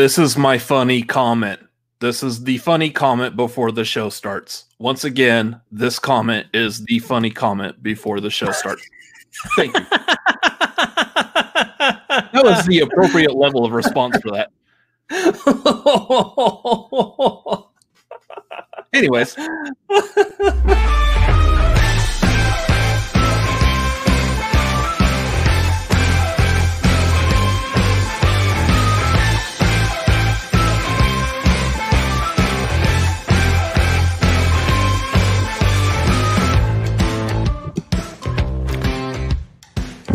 this is my funny comment. This is the funny comment before the show starts. Once again, this comment is the funny comment before the show starts. Thank you. That was the appropriate level of response for that. Anyways,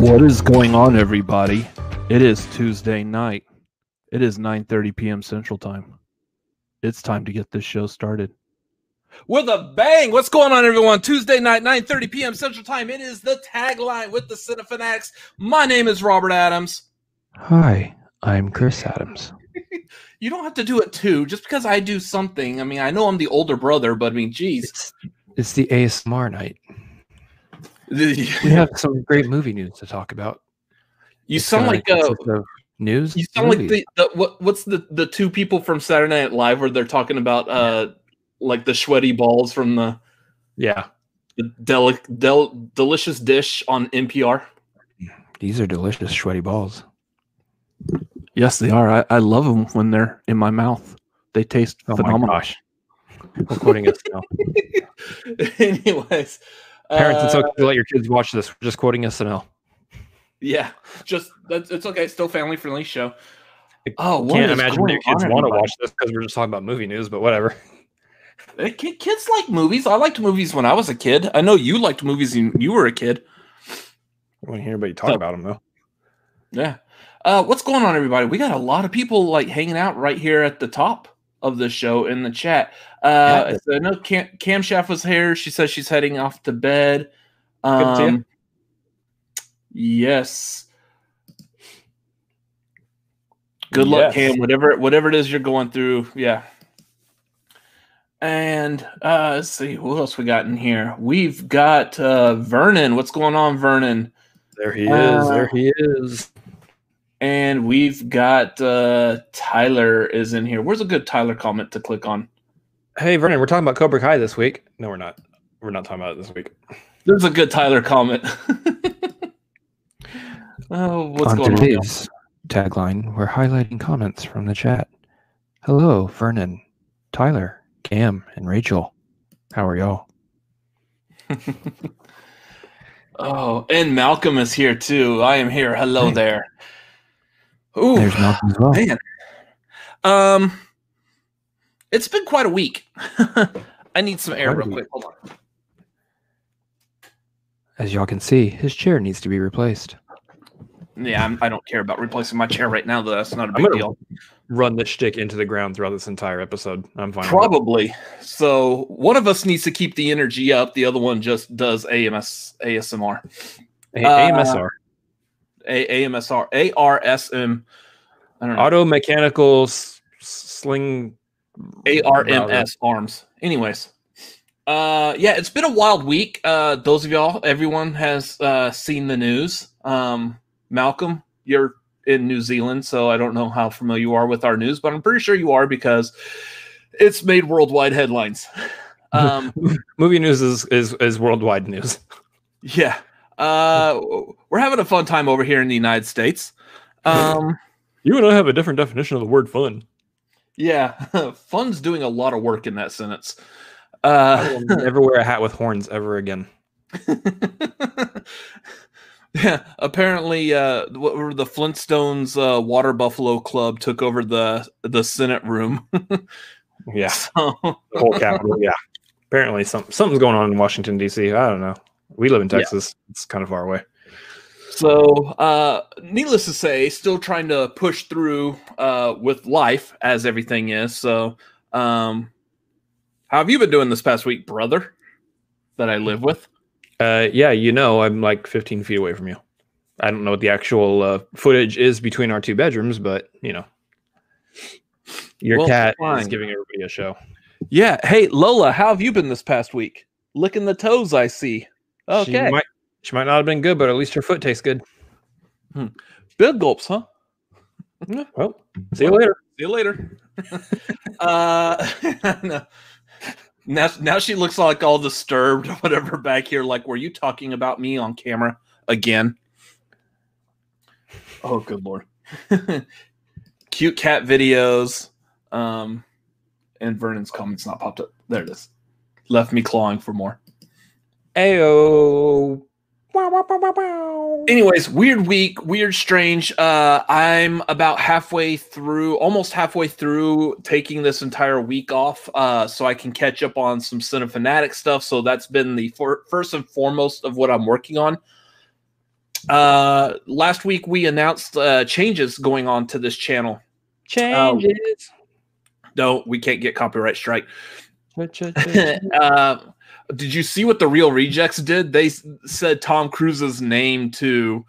What is going on, everybody? It is Tuesday night. It is 9:30 p.m. Central Time. It's time to get this show started. With a bang! What's going on, everyone? Tuesday night, 9:30 p.m. Central Time. It is the tagline with the Cinefanatics. My name is Robert Adams. Hi, I'm Chris Adams. You don't have to do it too. Just because I do something. I mean, I know I'm the older brother, but I mean, geez. It's, it's the ASMR night. We have some great movie news to talk about. you It's sound like uh, consist of news. You sound like the, the what, what's the the two people from Saturday Night Live where they're talking about uh like the sweaty balls from the, yeah. the deli- del- delicious dish on NPR. These are delicious sweaty balls. Yes, they are. I, I love them when they're in my mouth. They taste Oh my phenomenal. gosh. We're quoting us now. Anyways, Parents, it's uh, okay to let your kids watch this. We're just quoting SNL. Yeah, just that's it's okay. Still family friendly show. Oh, what Can't imagine your kids want to watch this because we're just talking about movie news, but whatever. Eh, Kids like movies. I liked movies when I was a kid. I know you liked movies when you were a kid. I want to hear anybody talk So- about them though. Yeah. Uh, what's going on, everybody? We got a lot of people like hanging out right here at the top of the show in the chat. Uh, so I know Cam, Cam Shaft was here. She says she's heading off to bed. Good to see ya. Um, yes. Good luck, Yes. Cam. Whatever, whatever it is you're going through. Yeah. And uh, let's see what else we got in here. We've got uh, Vernon. What's going on, Vernon? There he Uh, is. There he is. And we've got uh Tyler is in here. Where's a good Tyler comment to click on? Hey, Vernon, we're talking about Cobra Kai this week. No, we're not. We're not talking about it this week. There's a good Tyler comment. oh, what's on going on? tagline, we're highlighting comments from the chat. Hello, Vernon, Tyler, Cam, and Rachel. How are y'all? Oh, and Malcolm is here too. I am here. Hello Hey. there. Ooh, There's Malcolm as well. man. Um, it's been quite a week. I need some air real quick. Hold on. As y'all can see, his chair needs to be replaced. Yeah, I'm, I don't care about replacing my chair right now. Though that's not a I'm big gonna deal. Run this shtick into the ground throughout this entire episode. I'm fine. Probably. So one of us needs to keep the energy up. The other one just does AMS ASMR. A- Uh, AMSR, A AMSR ARSM. I don't know. auto mechanical s- sling. ARMS arms. Anyways. Uh yeah, it's been a wild week. Uh those of y'all, everyone has uh seen the news. Um Malcolm, you're in New Zealand, so I don't know how familiar you are with our news, but I'm pretty sure you are because it's made worldwide headlines. Um Movie news is, is is worldwide news. Yeah. Uh we're having a fun time over here in the United States. Um You and I have a different definition of the word fun. yeah, fun's doing a lot of work in that sentence. I Uh will never wear a hat with horns ever again. yeah, apparently uh what were the Flintstones uh Water Buffalo Club took over the the Senate room. Yeah, So, the whole capital. Yeah, apparently some something's going on in Washington D.C. I don't know. We live in Yeah. Texas. It's kind of far away. So, uh, needless to say, still trying to push through uh, with life as everything is. So, um, how have you been doing this past week, brother? That I live with. Uh, yeah, you know, I'm like 15 feet away from you. I don't know what the actual uh, footage is between our two bedrooms, but you know, your Well, cat is giving everybody a show. Yeah. Hey, Lola, how have you been this past week? Licking the toes, I see. She Okay. might, she might not have been good, but at least her foot tastes good. Big gulps, huh? Well, see you later. See you later. uh, no. Now, now she looks like all disturbed, or whatever, back here. Like, were you talking about me on camera again? Oh, good lord. Cute cat videos. Um, and Vernon's comments not popped up. There it is. Left me clawing for more. Ayo. Anyways, weird week, weird, strange. Uh, I'm about halfway through, almost halfway through taking this entire week off, uh, so I can catch up on some Cinefanatic stuff. So that's been the for- first and foremost of what I'm working on. Uh, last week we announced uh, changes going on to this channel. Changes. no, we can't get copyright strike. uh, did you see what the Reel Rejects did? They said Tom Cruise's name to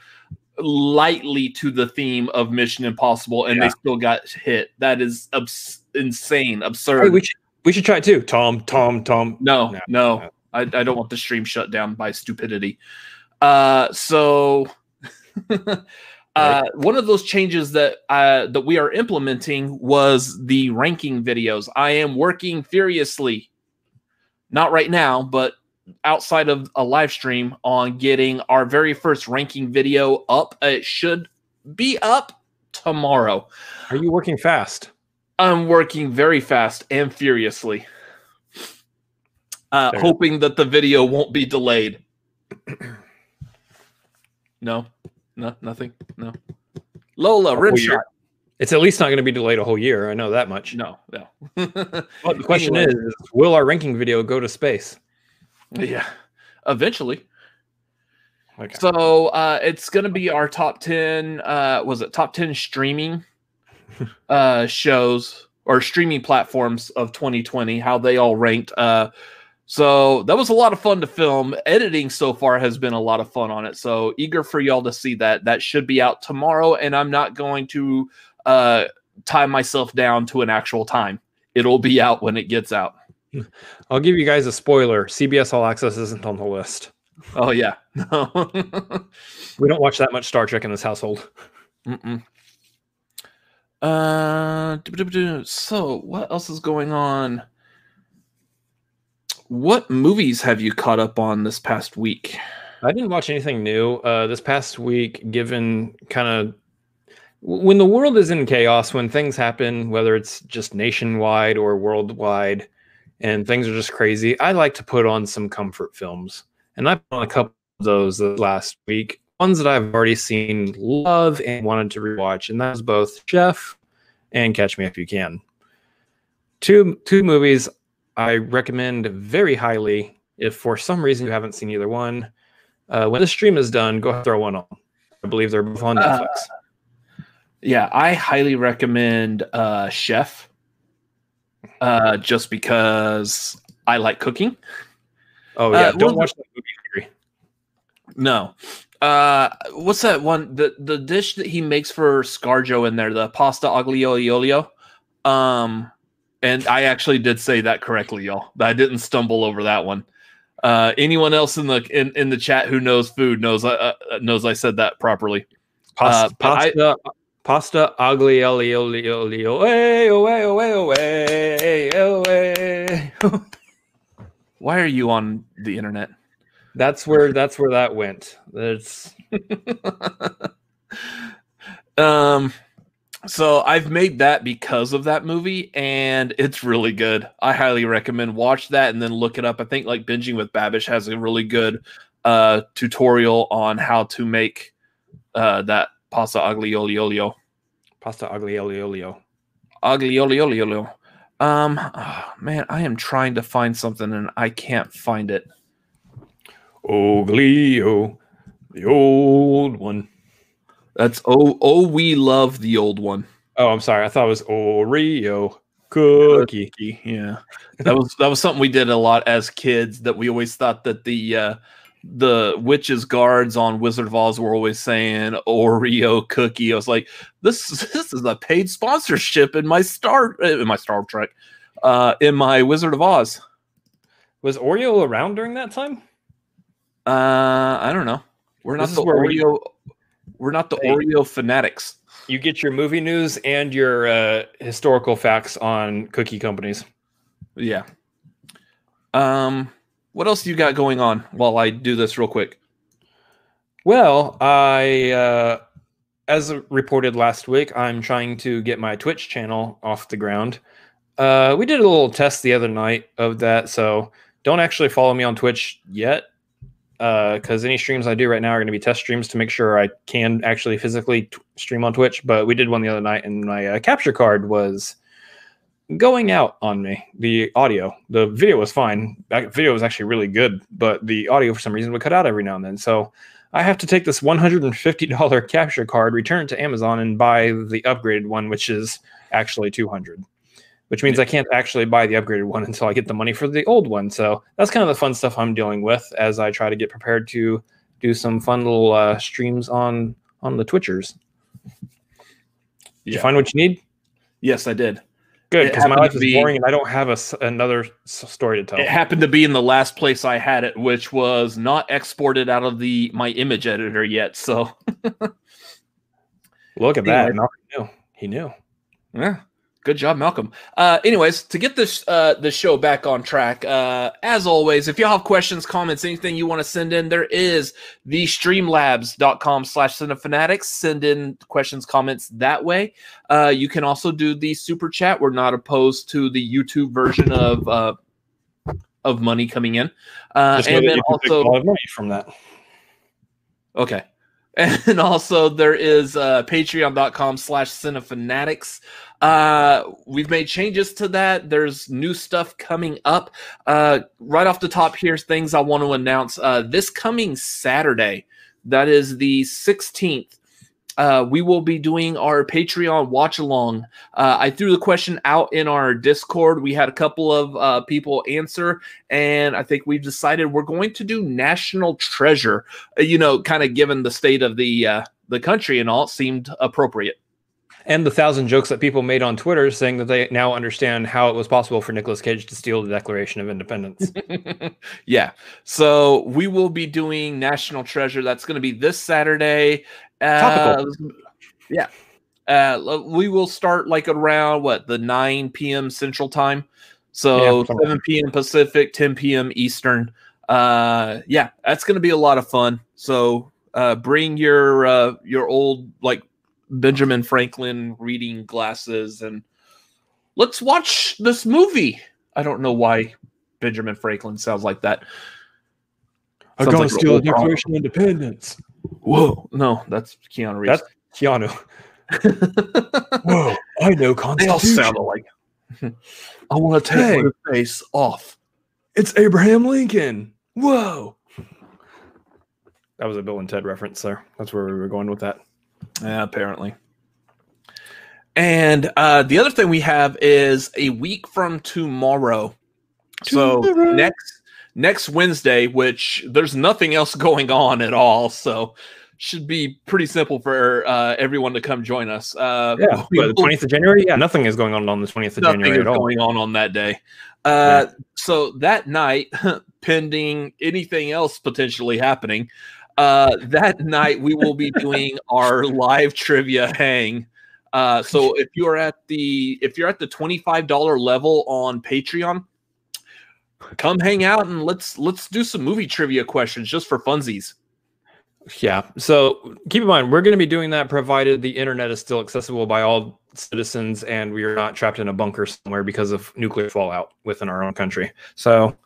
lightly to the theme of Mission Impossible, and they still got hit. That is abs- insane, Hey, absurd. we should we should try it too. Tom, Tom, Tom. no, No, no, no. I, I don't want the stream shut down by stupidity. Uh, so. Uh, one of those changes that uh, that we are implementing was the ranking videos. I am working furiously, not right now, but outside of a live stream on getting our very first ranking video up. It should be up tomorrow. Are you working fast? I'm working very fast and furiously, uh, hoping that the video won't be delayed. no, no, nothing. No. Lola, rim year? shot. It's at least not going to be delayed a whole year. I know that much. No, no. But the question Anyway. is, will our ranking video go to space? yeah, eventually. Okay. So uh, it's going to be our top 10, uh, was it top 10 streaming uh, shows or streaming platforms of 2020, how they all ranked. Uh, so that was a lot of fun to film. Editing so far has been a lot of fun on it. So eager for y'all to see that. That should be out tomorrow, and I'm not going to uh, tie myself down to an actual time. It'll be out when it gets out. I'll give you guys a spoiler. CBS All Access isn't on the list. Oh yeah, no. We don't watch that much Star Trek in this household. Mm-mm. Uh, so what else is going on? What movies have you caught up on this past week? I didn't watch anything new uh, this past week, given kind of when the world is in chaos, when things happen, whether it's just nationwide or worldwide, and things are just crazy. I like to put on some comfort films, and I put on a couple of those last week. Ones that I've already seen, love, and wanted to rewatch, and that was both Chef and Catch Me If You Can. Two two movies I recommend very highly. If for some reason you haven't seen either one, uh, when the stream is done, go ahead and throw one on. I believe they're both on Uh, Netflix. Yeah, I highly recommend uh, Chef, uh, just because I like cooking. oh yeah, uh, don't watch that movie. No. Uh, what's that one? The the dish that he makes for ScarJo in there, the pasta aglio e olio. Um, and I actually did say that correctly, y'all. I didn't stumble over that one. Uh, anyone else in the in, in the chat who knows food knows uh, uh, knows I said that properly. Pasta, Uh, but I- pasta, away. Why are you on the internet? That's where that's where that went. That's um so I've made that because of that movie and it's really good. I highly recommend watch that and then look it up. I think like binging with Babish has a really good uh tutorial on how to make uh that pasta aglio olio. pasta, ugly, olio, olio. Olio. Um oh, man, I am trying to find something and I can't find it. Oglio, the old one. That's oh oh we love the old one. Oh, I'm sorry. I thought it was Oreo cookie. Yeah, that was that was something we did a lot as kids. That we always thought that the uh, the witches guards on Wizard of Oz were always saying Oreo cookie. I was like, this this is a paid sponsorship in my Star in my Star Trek, uh, in my Wizard of Oz. Was Oreo around during that time? Uh, I don't know. We're not This the where we- Oreo. We're not the hey, Oreo fanatics. You get your movie news and your uh, historical facts on cookie companies. Yeah. Um, what else you got going on while I do this real quick? Well, I, uh, as reported last week, I'm trying to get my Twitch channel off the ground. Uh, we did a little test the other night of that, so don't actually follow me on Twitch yet, because uh, any streams I do right now are going to be test streams to make sure I can actually physically t- stream on Twitch. But we did one the other night, and my uh, capture card was going out on me. The audio, the video was fine. Video was actually really good, but the audio for some reason would cut out every now and then. So I have to take this $150 capture card, return it to Amazon, and buy the upgraded one, which is actually 200 which means I can't actually buy the upgraded one until I get the money for the old one. So that's kind of the fun stuff I'm dealing with as I try to get prepared to do some fun little uh, streams on on the Twitchers. Did yeah. you find what you need? Yes, I did. Good, because my life is be, boring and I don't have a, another story to tell. It happened to be in the last place I had it, which was not exported out of the my image editor yet. So look at that. He knew. He knew. Yeah. Good job, Malcolm. Uh, anyways, to get this uh, the show back on track, uh, as always, if you have questions, comments, anything you want to send in, there is the streamlabs.com slash cinefanatics. Send in questions, comments that way. Uh, you can also do the super chat. We're not opposed to the YouTube version of uh, of money coming in. Uh, and then also money from that. Okay. And also there is uh, patreon.com slash cinefanatics. Uh, we've made changes to that. There's new stuff coming up. Uh, right off the top, here's things I want to announce. Uh, this coming Saturday, that is the 16th, uh, we will be doing our Patreon watch along. Uh, I threw the question out in our Discord. We had a couple of uh, people answer, and I think we've decided we're going to do National Treasure. Uh, you know, kind of given the state of the uh, the country and all, it seemed appropriate and the thousand jokes that people made on Twitter saying that they now understand how it was possible for Nicolas Cage to steal the Declaration of Independence. yeah. So we will be doing National Treasure. That's going to be this Saturday. Uh, Topical. Yeah. Uh, we will start like around what the 9 p.m. Central Time. So yeah, 7 p.m. Pacific, 10 p.m. Eastern. Uh, yeah, that's going to be a lot of fun. So uh, bring your uh, your old like Benjamin Franklin reading glasses and let's watch this movie. I don't know why Benjamin Franklin sounds like that. I'm going to steal the Declaration of Independence. Whoa, no, that's Keanu Reeves. That's Keanu. Whoa, I know Constitution. They all sound alike. I want to take hey, my face off. It's Abraham Lincoln. Whoa. That was a Bill and Ted reference there. That's where we were going with that. Yeah, apparently. And uh, the other thing we have is a week from tomorrow. So next next Wednesday, which there's nothing else going on at all, so should be pretty simple for uh, everyone to come join us. Uh, yeah, the twentieth of January. Yeah, nothing is going on on the twentieth of January at all. Going on on that day. Uh, yeah. So that night, pending anything else potentially happening, uh, that night we will be doing our live trivia hang. Uh, so if you're at the if you're at the twenty five dollar level on Patreon, come hang out and let's let's do some movie trivia questions just for funsies. Yeah. So keep in mind, we're going to be doing that provided the internet is still accessible by all citizens and we are not trapped in a bunker somewhere because of nuclear fallout within our own country. So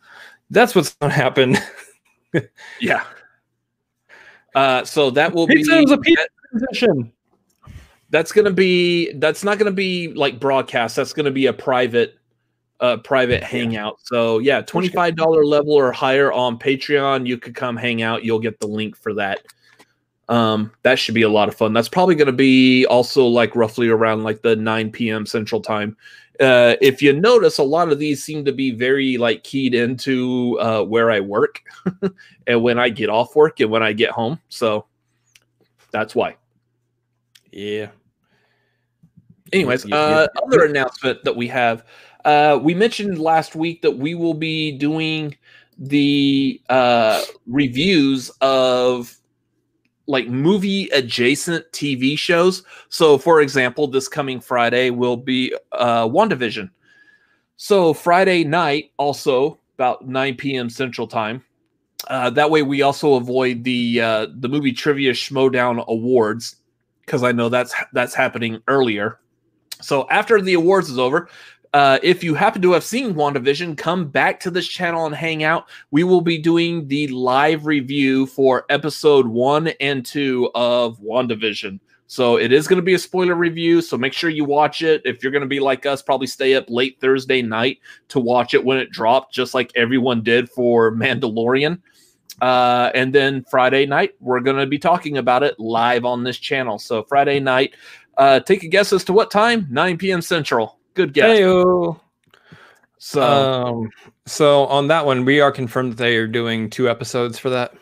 that's what's going to happen. yeah. Uh, so that will be a position. That's gonna be that's not gonna be like broadcast. That's gonna be a private uh private hangout. So yeah, twenty five dollar level or higher on Patreon. You could come hang out. You'll get the link for that. Um, that should be a lot of fun. That's probably going to be also like roughly around like the 9 p.m. Central Time. Uh, if you notice, a lot of these seem to be very like keyed into uh, where I work and when I get off work and when I get home. So that's why. Yeah. Anyways, uh, other announcement that we have. Uh, we mentioned last week that we will be doing the uh, reviews of like movie adjacent TV shows. So, for example, this coming Friday will be uh, WandaVision. So, Friday night, also about 9 p.m. Central Time. Uh, that way, we also avoid the uh, the movie trivia Schmoedown awards because I know that's that's happening earlier. So after the awards is over, uh, if you happen to have seen WandaVision, come back to this channel and hang out. We will be doing the live review for episode one and two of WandaVision. So it is going to be a spoiler review. So make sure you watch it. If you're going to be like us, probably stay up late Thursday night to watch it when it dropped, just like everyone did for Mandalorian. Uh, and then Friday night, we're going to be talking about it live on this channel. So Friday night, uh, take a guess as to what time? 9 p.m. Central. Good guess. Hey-o. So, um, so on that one, we are confirmed that they are doing two episodes for that.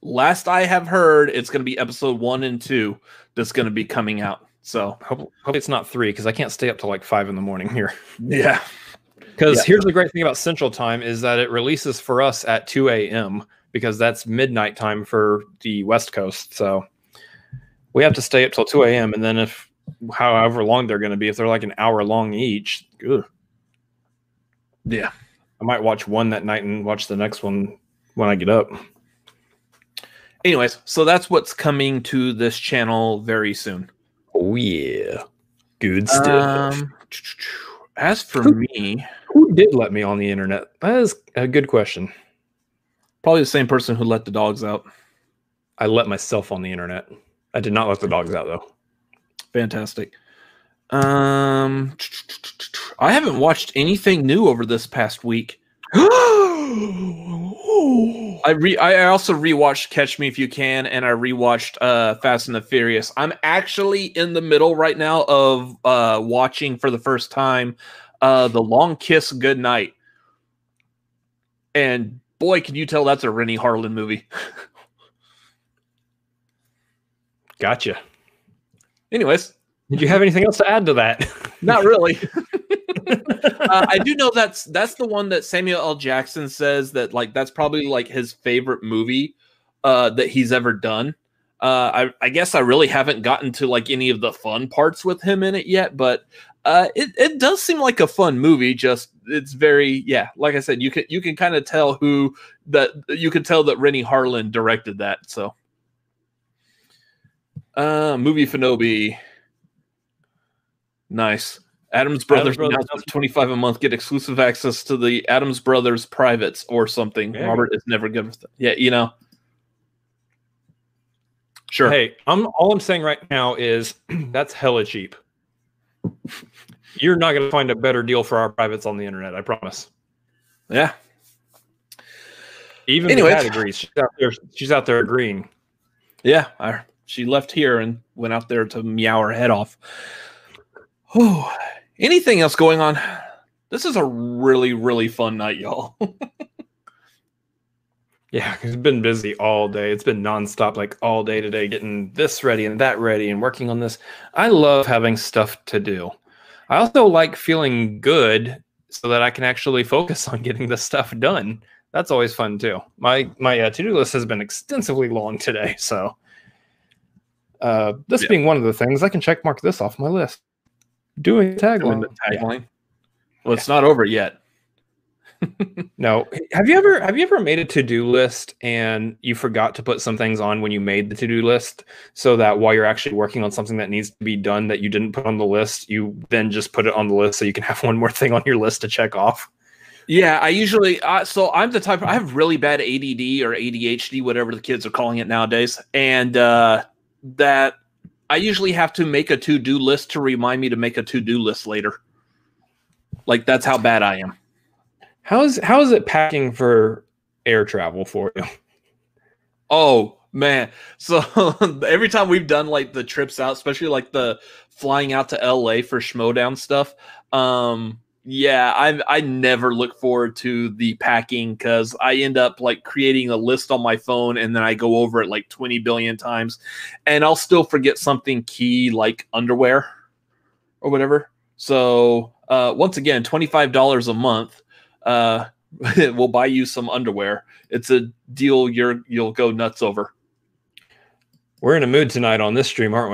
Last I have heard, it's going to be episode one and two that's going to be coming out. So hope, hope it's not three because I can't stay up till like five in the morning here. Yeah. Because yeah. here's the great thing about Central Time is that it releases for us at 2 a.m. because that's midnight time for the West Coast. So we have to stay up till 2 a.m. And then if however long they're going to be. If they're like an hour long each, ugh. yeah, I might watch one that night and watch the next one when I get up. Anyways, so that's what's coming to this channel very soon. Oh yeah, good stuff. Um, as for who, me, who did let me on the internet? That is a good question. Probably the same person who let the dogs out. I let myself on the internet. I did not let the dogs out though. Fantastic. Um, I haven't watched anything new over this past week. I re I also rewatched Catch Me If You Can and I rewatched uh Fast and the Furious. I'm actually in the middle right now of uh watching for the first time uh The Long Kiss Goodnight. And boy, can you tell that's a Renny Harlin movie. gotcha. Anyways, did you have anything else to add to that? Not really. uh, I do know that's that's the one that Samuel L. Jackson says that like that's probably like his favorite movie uh, that he's ever done. Uh, I, I, guess I really haven't gotten to like any of the fun parts with him in it yet, but uh, it it does seem like a fun movie. Just it's very yeah, like I said, you can you can kind of tell who that you can tell that Renny Harlin directed that. So uh, movie Fanobi. Nice. Adams Brothers, Adams Brothers 25 a month get exclusive access to the Adams Brothers privates or something. Yeah. Robert is never good with. Yeah, you know. Sure. Hey, I'm all I'm saying right now is that's hella cheap. You're not going to find a better deal for our privates on the internet. I promise. Yeah. Even Anyways. Kat agrees. She's out there. She's out there agreeing. Yeah, I she left here and went out there to meow her head off. Oh, anything else going on? This is a really, really fun night, y'all. yeah, it's been busy all day. It's been nonstop, like all day today, getting this ready and that ready and working on this. I love having stuff to do. I also like feeling good so that I can actually focus on getting this stuff done. That's always fun too. My my uh, to do list has been extensively long today, so uh, this yeah. being one of the things, I can check mark this off my list. Doing tagline. the tagline. Yeah. Well, it's not over yet. no. Have you ever have you ever made a to-do list and you forgot to put some things on when you made the to-do list so that while you're actually working on something that needs to be done that you didn't put on the list, you then just put it on the list so you can have one more thing on your list to check off? Yeah, I usually uh, so I'm the type I have really bad ADD or ADHD, whatever the kids are calling it nowadays, and uh, that I usually have to make a to do list to remind me to make a to do list later. Like that's how bad I am. How's how is it packing for air travel for you? Oh man. So every time we've done like the trips out, especially like the flying out to LA for Schmoedown stuff, um, yeah, I I never look forward to the packing because I end up like creating a list on my phone and then I go over it like 20 billion times and I'll still forget something key like underwear or whatever. So uh, once again, $25 a month uh, will buy you some underwear. It's a deal you're you'll go nuts over. We're in a mood tonight on this stream, aren't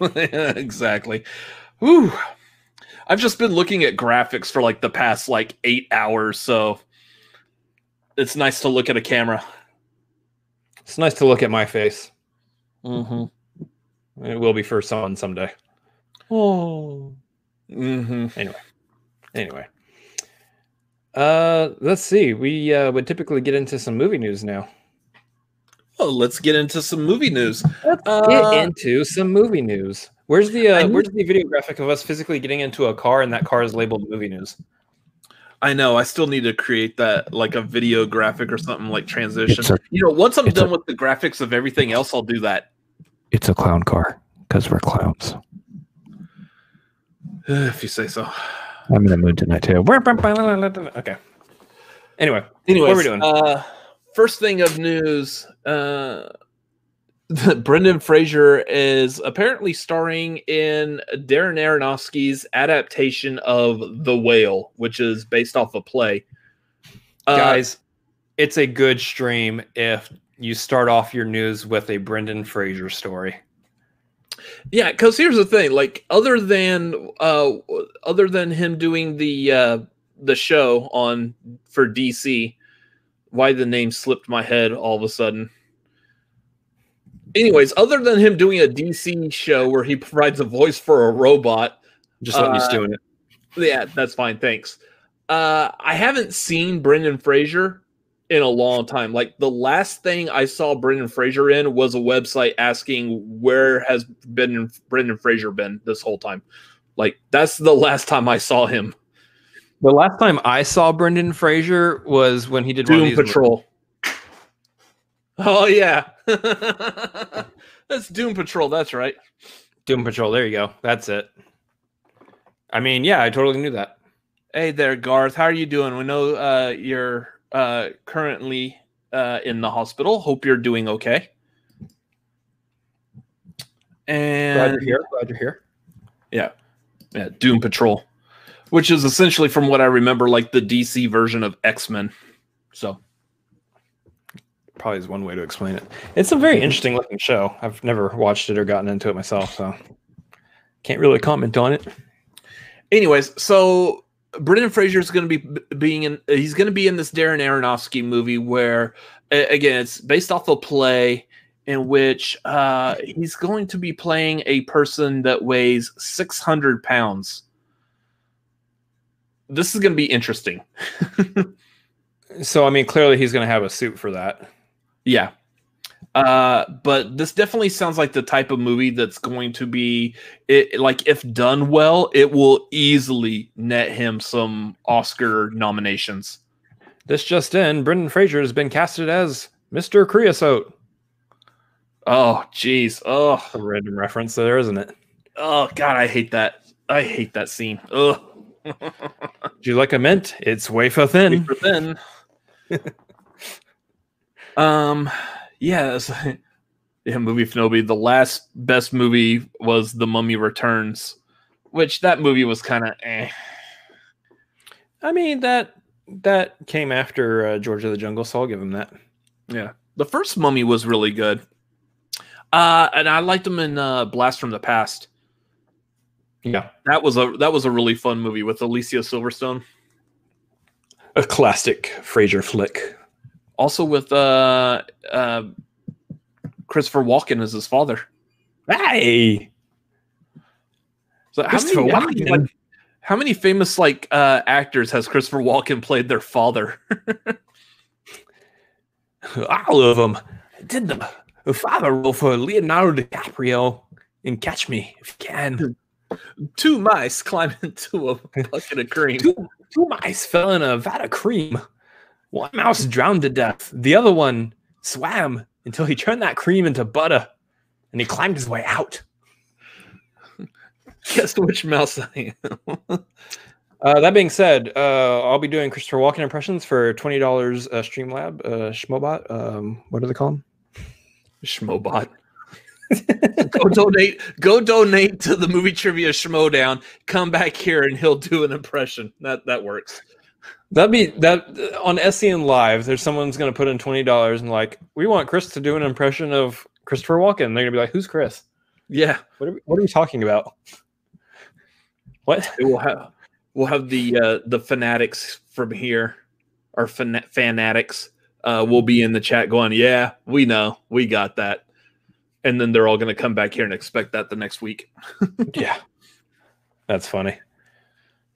we? exactly. Whew. I've just been looking at graphics for like the past like eight hours, so it's nice to look at a camera. It's nice to look at my face. Mm-hmm. It will be for someone someday. Oh. Mm-hmm. Anyway. Anyway. Uh let's see. We uh would typically get into some movie news now. Oh, let's get into some movie news. Let's uh, get into some movie news. Where's the uh, where's the video graphic of us physically getting into a car and that car is labeled movie news? I know. I still need to create that like a video graphic or something like transition. A, you know, once I'm done a, with the graphics of everything else, I'll do that. It's a clown car because we're clowns. if you say so. I'm in the mood tonight too. Okay. Anyway, anyway, what are we doing? Uh, first thing of news. Uh, Brendan Fraser is apparently starring in Darren Aronofsky's adaptation of The Whale, which is based off a play. Uh, Guys, it's a good stream if you start off your news with a Brendan Fraser story. Yeah, because here's the thing: like, other than uh, other than him doing the uh, the show on for DC, why the name slipped my head all of a sudden anyways, other than him doing a DC show where he provides a voice for a robot, just let uh, me doing it. Yeah, that's fine. Thanks. Uh, I haven't seen Brendan Fraser in a long time. Like the last thing I saw Brendan Fraser in was a website asking where has been Brendan Fraser been this whole time. Like that's the last time I saw him. The last time I saw Brendan Fraser was when he did Doom Patrol. Movies. Oh yeah, that's Doom Patrol. That's right. Doom Patrol. There you go. That's it. I mean, yeah, I totally knew that. Hey there, Garth. How are you doing? We know uh, you're uh, currently uh, in the hospital. Hope you're doing okay. And glad you're here. Glad you're here. Yeah, yeah. Doom Patrol, which is essentially, from what I remember, like the DC version of X Men. So probably is one way to explain it. It's a very interesting looking show. I've never watched it or gotten into it myself, so can't really comment on it. Anyways, so Brendan Fraser is going to be being in. He's going to be in this Darren Aronofsky movie where, again, it's based off a play in which uh, he's going to be playing a person that weighs six hundred pounds. This is going to be interesting. so, I mean, clearly he's going to have a suit for that. Yeah. Uh, but this definitely sounds like the type of movie that's going to be it, like if done well, it will easily net him some Oscar nominations. This just in, Brendan Fraser has been casted as Mr. Creosote. Oh, jeez. Oh, a random reference there, isn't it? Oh God, I hate that. I hate that scene. Ugh. Do you like a mint? It's wafer thin. Wafer thin. Um, yeah, yeah, movie Fnobi. The last best movie was The Mummy Returns, which that movie was kind of eh. I mean that that came after uh, George of the Jungle, so I'll give him that. Yeah, the first Mummy was really good. Uh, and I liked him in uh, Blast from the Past. Yeah, that was a that was a really fun movie with Alicia Silverstone. A classic Fraser flick also with uh, uh, Christopher Walken as his father. Hey, so how many, how many, like, how many famous like uh, actors has Christopher Walken played their father? All of them. I did the father role for Leonardo DiCaprio in Catch Me If You Can. Two mice climb into a bucket of cream. Two, two mice fell in a vat of cream. One mouse drowned to death. The other one swam until he turned that cream into butter and he climbed his way out. Guess which mouse I am. uh, that being said, uh, I'll be doing Christopher Walken impressions for twenty dollars uh, Streamlab uh, Schmobot. Um, what do they call him? Schmobot. go donate. Go donate to the movie trivia Schmoedown. Come back here and he'll do an impression. That that works. That'd be that on SCN Live. There's someone's going to put in twenty dollars and like, we want Chris to do an impression of Christopher Walken. They're gonna be like, "Who's Chris? Yeah, what are we, what are we talking about? What? We'll have we'll have the uh, the fanatics from here, our fan- fanatics, uh, will be in the chat going, "Yeah, we know, we got that," and then they're all going to come back here and expect that the next week. yeah, that's funny.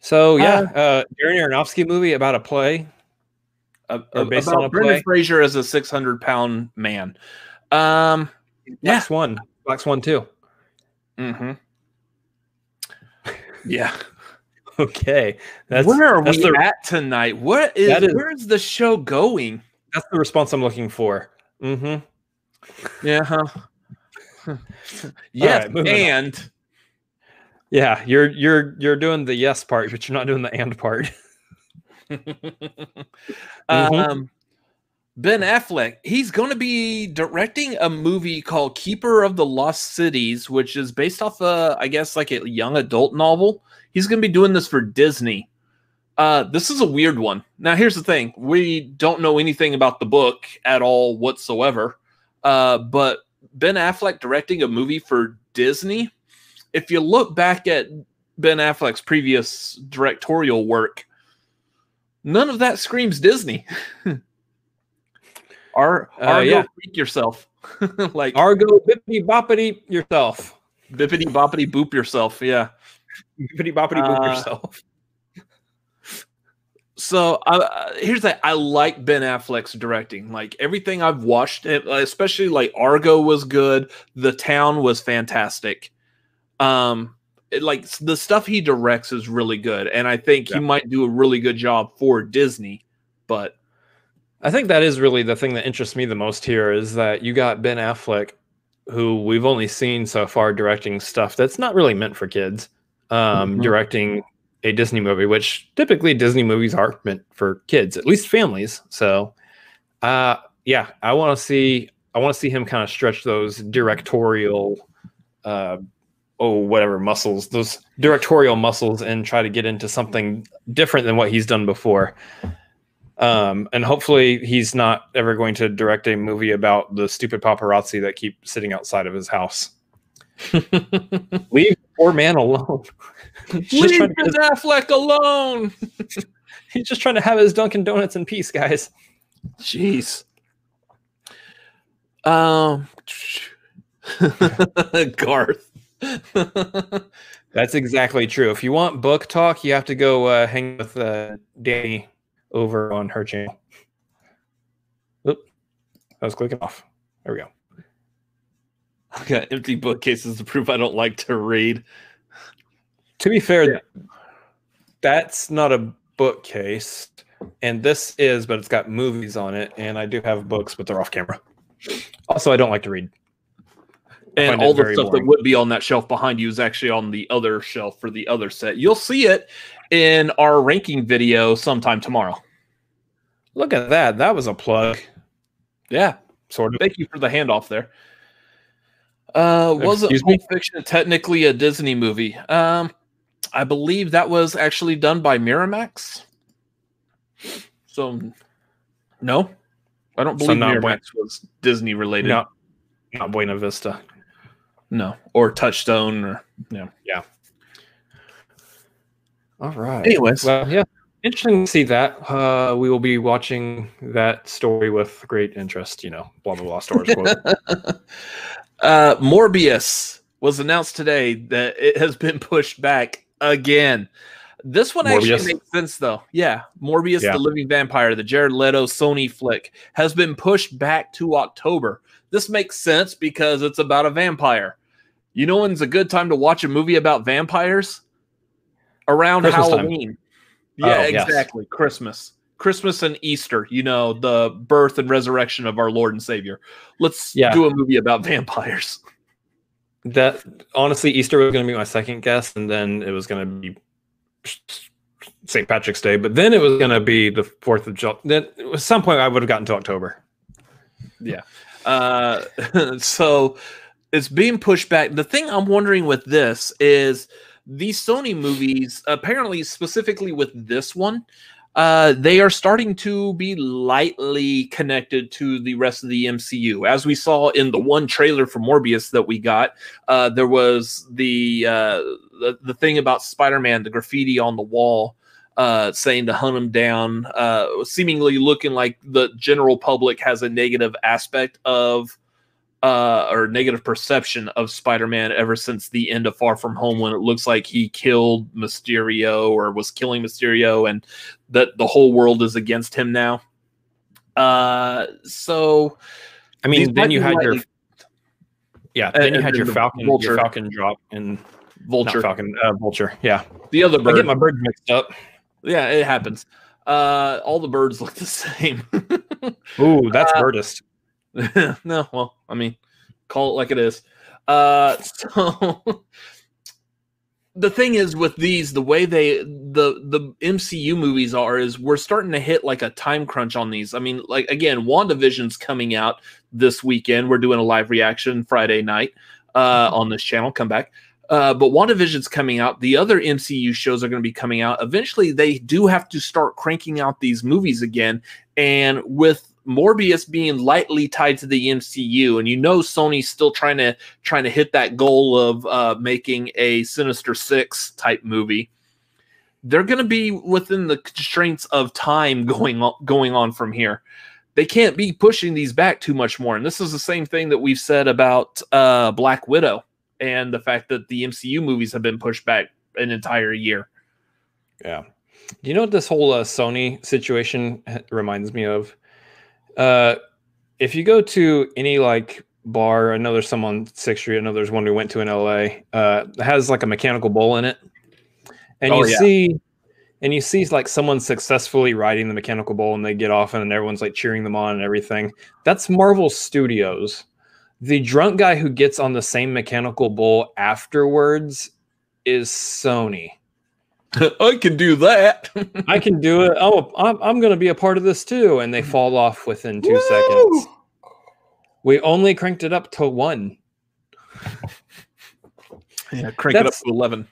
So yeah, uh, uh, Darren Aronofsky movie about a play, uh, based about on a Brendan play. Fraser as a six hundred pound man. Um, Black yeah. one, Black Swan two. Mm-hmm. Yeah. okay. That's, where are that's we the, at tonight? What is, is where is the show going? That's the response I'm looking for. Mm-hmm. Yeah. Huh? yes, right, and on. Yeah, you're you're you're doing the yes part, but you're not doing the and part. mm-hmm. Um Ben Affleck, he's going to be directing a movie called Keeper of the Lost Cities, which is based off a, I guess, like a young adult novel. He's going to be doing this for Disney. Uh, this is a weird one. Now, here's the thing: we don't know anything about the book at all whatsoever. Uh, but Ben Affleck directing a movie for Disney. If you look back at Ben Affleck's previous directorial work, none of that screams Disney. Ar- uh, Argo, yeah. freak yourself. like Argo, bippity boppity yourself. Bippity boppity boop yourself. Yeah. Bippity boppity boop uh, yourself. So uh, here's that. I like Ben Affleck's directing. Like everything I've watched, it, especially like Argo was good. The Town was fantastic. Um, like the stuff he directs is really good, and I think yeah. he might do a really good job for Disney. But I think that is really the thing that interests me the most here is that you got Ben Affleck, who we've only seen so far directing stuff that's not really meant for kids, um, mm-hmm. directing a Disney movie, which typically Disney movies are meant for kids, at least families. So, uh, yeah, I want to see I want to see him kind of stretch those directorial, uh, oh whatever muscles, those directorial muscles, and try to get into something different than what he's done before. Um, and hopefully he's not ever going to direct a movie about the stupid paparazzi that keep sitting outside of his house. Leave poor man alone. Leave Ben his... Affleck alone. He's just trying to have his Dunkin' Donuts in peace, guys. Jeez. Um, Garth. That's exactly true. If you want book talk, you have to go uh, hang with uh, Danny over on her channel. Oop, I was clicking off. There we go. I got empty bookcases to prove I don't like to read. To be fair, yeah. that's not a bookcase, and this is, but it's got movies on it, and I do have books, but they're off camera. Also, I don't like to read. And all the stuff boring. that would be on that shelf behind you is actually on the other shelf for the other set. You'll see it in our ranking video sometime tomorrow. Look at that. That was a plug. Yeah, sort of. Thank you for the handoff there. Uh, wasn't Pulp Fiction technically a Disney movie? Um, I believe that was actually done by Miramax. So, no, I don't believe so Miramax Buena, was Disney related. Not, not Buena Vista. No, or Touchstone, or yeah, yeah. All right. Anyways, well, yeah, interesting to see that. Uh, we will be watching that story with great interest. You know, blah blah blah. Stories. uh, Morbius was announced today that it has been pushed back again. This one Morbius. actually makes sense though. Yeah, Morbius, yeah. the Living Vampire, the Jared Leto Sony flick, has been pushed back to October. This makes sense because it's about a vampire. You know when's a good time to watch a movie about vampires? Around Christmas Halloween. Time. Yeah, oh, exactly. Yes. Christmas. Christmas and Easter, you know, the birth and resurrection of our Lord and Savior. Let's yeah. do a movie about vampires. That honestly, Easter was going to be my second guess, and then it was going to be St. Patrick's Day, but then it was going to be the Fourth of July. Then at some point, I would have gotten to October. Yeah. Uh, so it's being pushed back. The thing I'm wondering with this is these Sony movies, apparently specifically with this one, uh, they are starting to be lightly connected to the rest of the MCU. As we saw in the one trailer for Morbius that we got, uh, there was the, uh, the the thing about Spider-Man, the graffiti on the wall uh, saying to hunt him down, uh, seemingly looking like the general public has a negative aspect of uh, or negative perception of Spider-Man ever since the end of Far From Home, when it looks like he killed Mysterio or was killing Mysterio, and that the whole world is against him now. Uh, so, I mean, then you had your yeah, then you had your Falcon, Vulture. your Falcon drop and Vulture, Falcon, uh, Vulture, yeah. The other bird. I get my birds mixed up. Yeah, it happens. Uh, all the birds look the same. Ooh, that's uh, birdist. no, well, I mean, call it like it is. Uh, so the thing is with these, the way they the the MCU movies are is we're starting to hit like a time crunch on these. I mean, like again, WandaVision's coming out this weekend. We're doing a live reaction Friday night uh, mm-hmm. on this channel. Come back. Uh, but WandaVision's coming out. The other MCU shows are going to be coming out. Eventually, they do have to start cranking out these movies again. And with Morbius being lightly tied to the MCU, and you know Sony's still trying to trying to hit that goal of uh, making a Sinister Six type movie. They're going to be within the constraints of time going on, going on from here. They can't be pushing these back too much more. And this is the same thing that we've said about uh, Black Widow and the fact that the MCU movies have been pushed back an entire year. Yeah. Do you know what this whole uh, Sony situation reminds me of? Uh, if you go to any like bar, I know there's some on Sixth Street. I know there's one we went to in LA. Uh, has like a mechanical bull in it, and oh, you yeah. see, and you see like someone successfully riding the mechanical bull, and they get off, and everyone's like cheering them on and everything. That's Marvel Studios. The drunk guy who gets on the same mechanical bull afterwards is Sony. I can do that. I can do it. Oh, I'm, I'm going to be a part of this too. And they fall off within two Woo! seconds. We only cranked it up to one. Yeah, crank that's, it up to 11.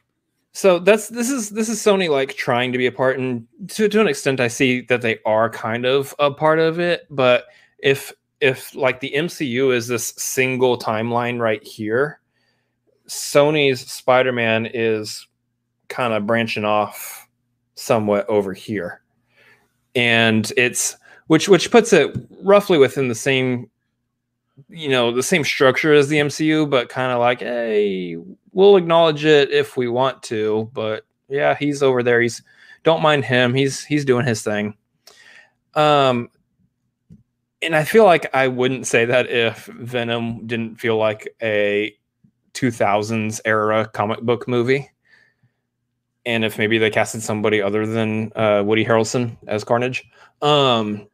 So that's this is this is Sony like trying to be a part, and to to an extent, I see that they are kind of a part of it. But if if like the MCU is this single timeline right here, Sony's Spider Man is kind of branching off somewhat over here. And it's which which puts it roughly within the same you know, the same structure as the MCU, but kind of like, hey, we'll acknowledge it if we want to, but yeah, he's over there. He's don't mind him. He's he's doing his thing. Um and I feel like I wouldn't say that if Venom didn't feel like a 2000s era comic book movie and if maybe they casted somebody other than uh, Woody Harrelson as Carnage. Um,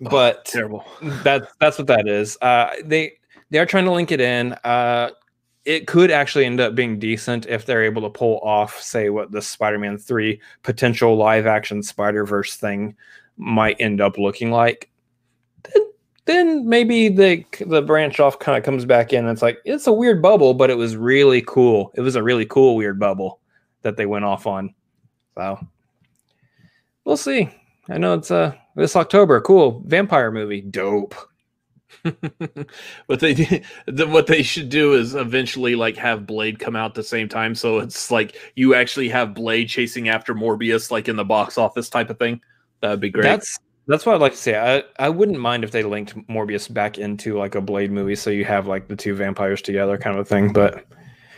but oh, terrible. That's that's what that is. Uh, they they are trying to link it in. Uh, it could actually end up being decent if they're able to pull off, say, what the Spider-Man three potential live action Spider Verse thing might end up looking like. Then, then maybe the the branch off kind of comes back in. And it's like it's a weird bubble, but it was really cool. It was a really cool weird bubble that they went off on. So we'll see. I know it's uh this October. Cool vampire movie. Dope. what they what they should do is eventually like have Blade come out the same time, so it's like you actually have Blade chasing after Morbius, like in the box office type of thing. That'd be great. That's that's what I'd like to say. I I wouldn't mind if they linked Morbius back into like a Blade movie, so you have like the two vampires together, kind of a thing. But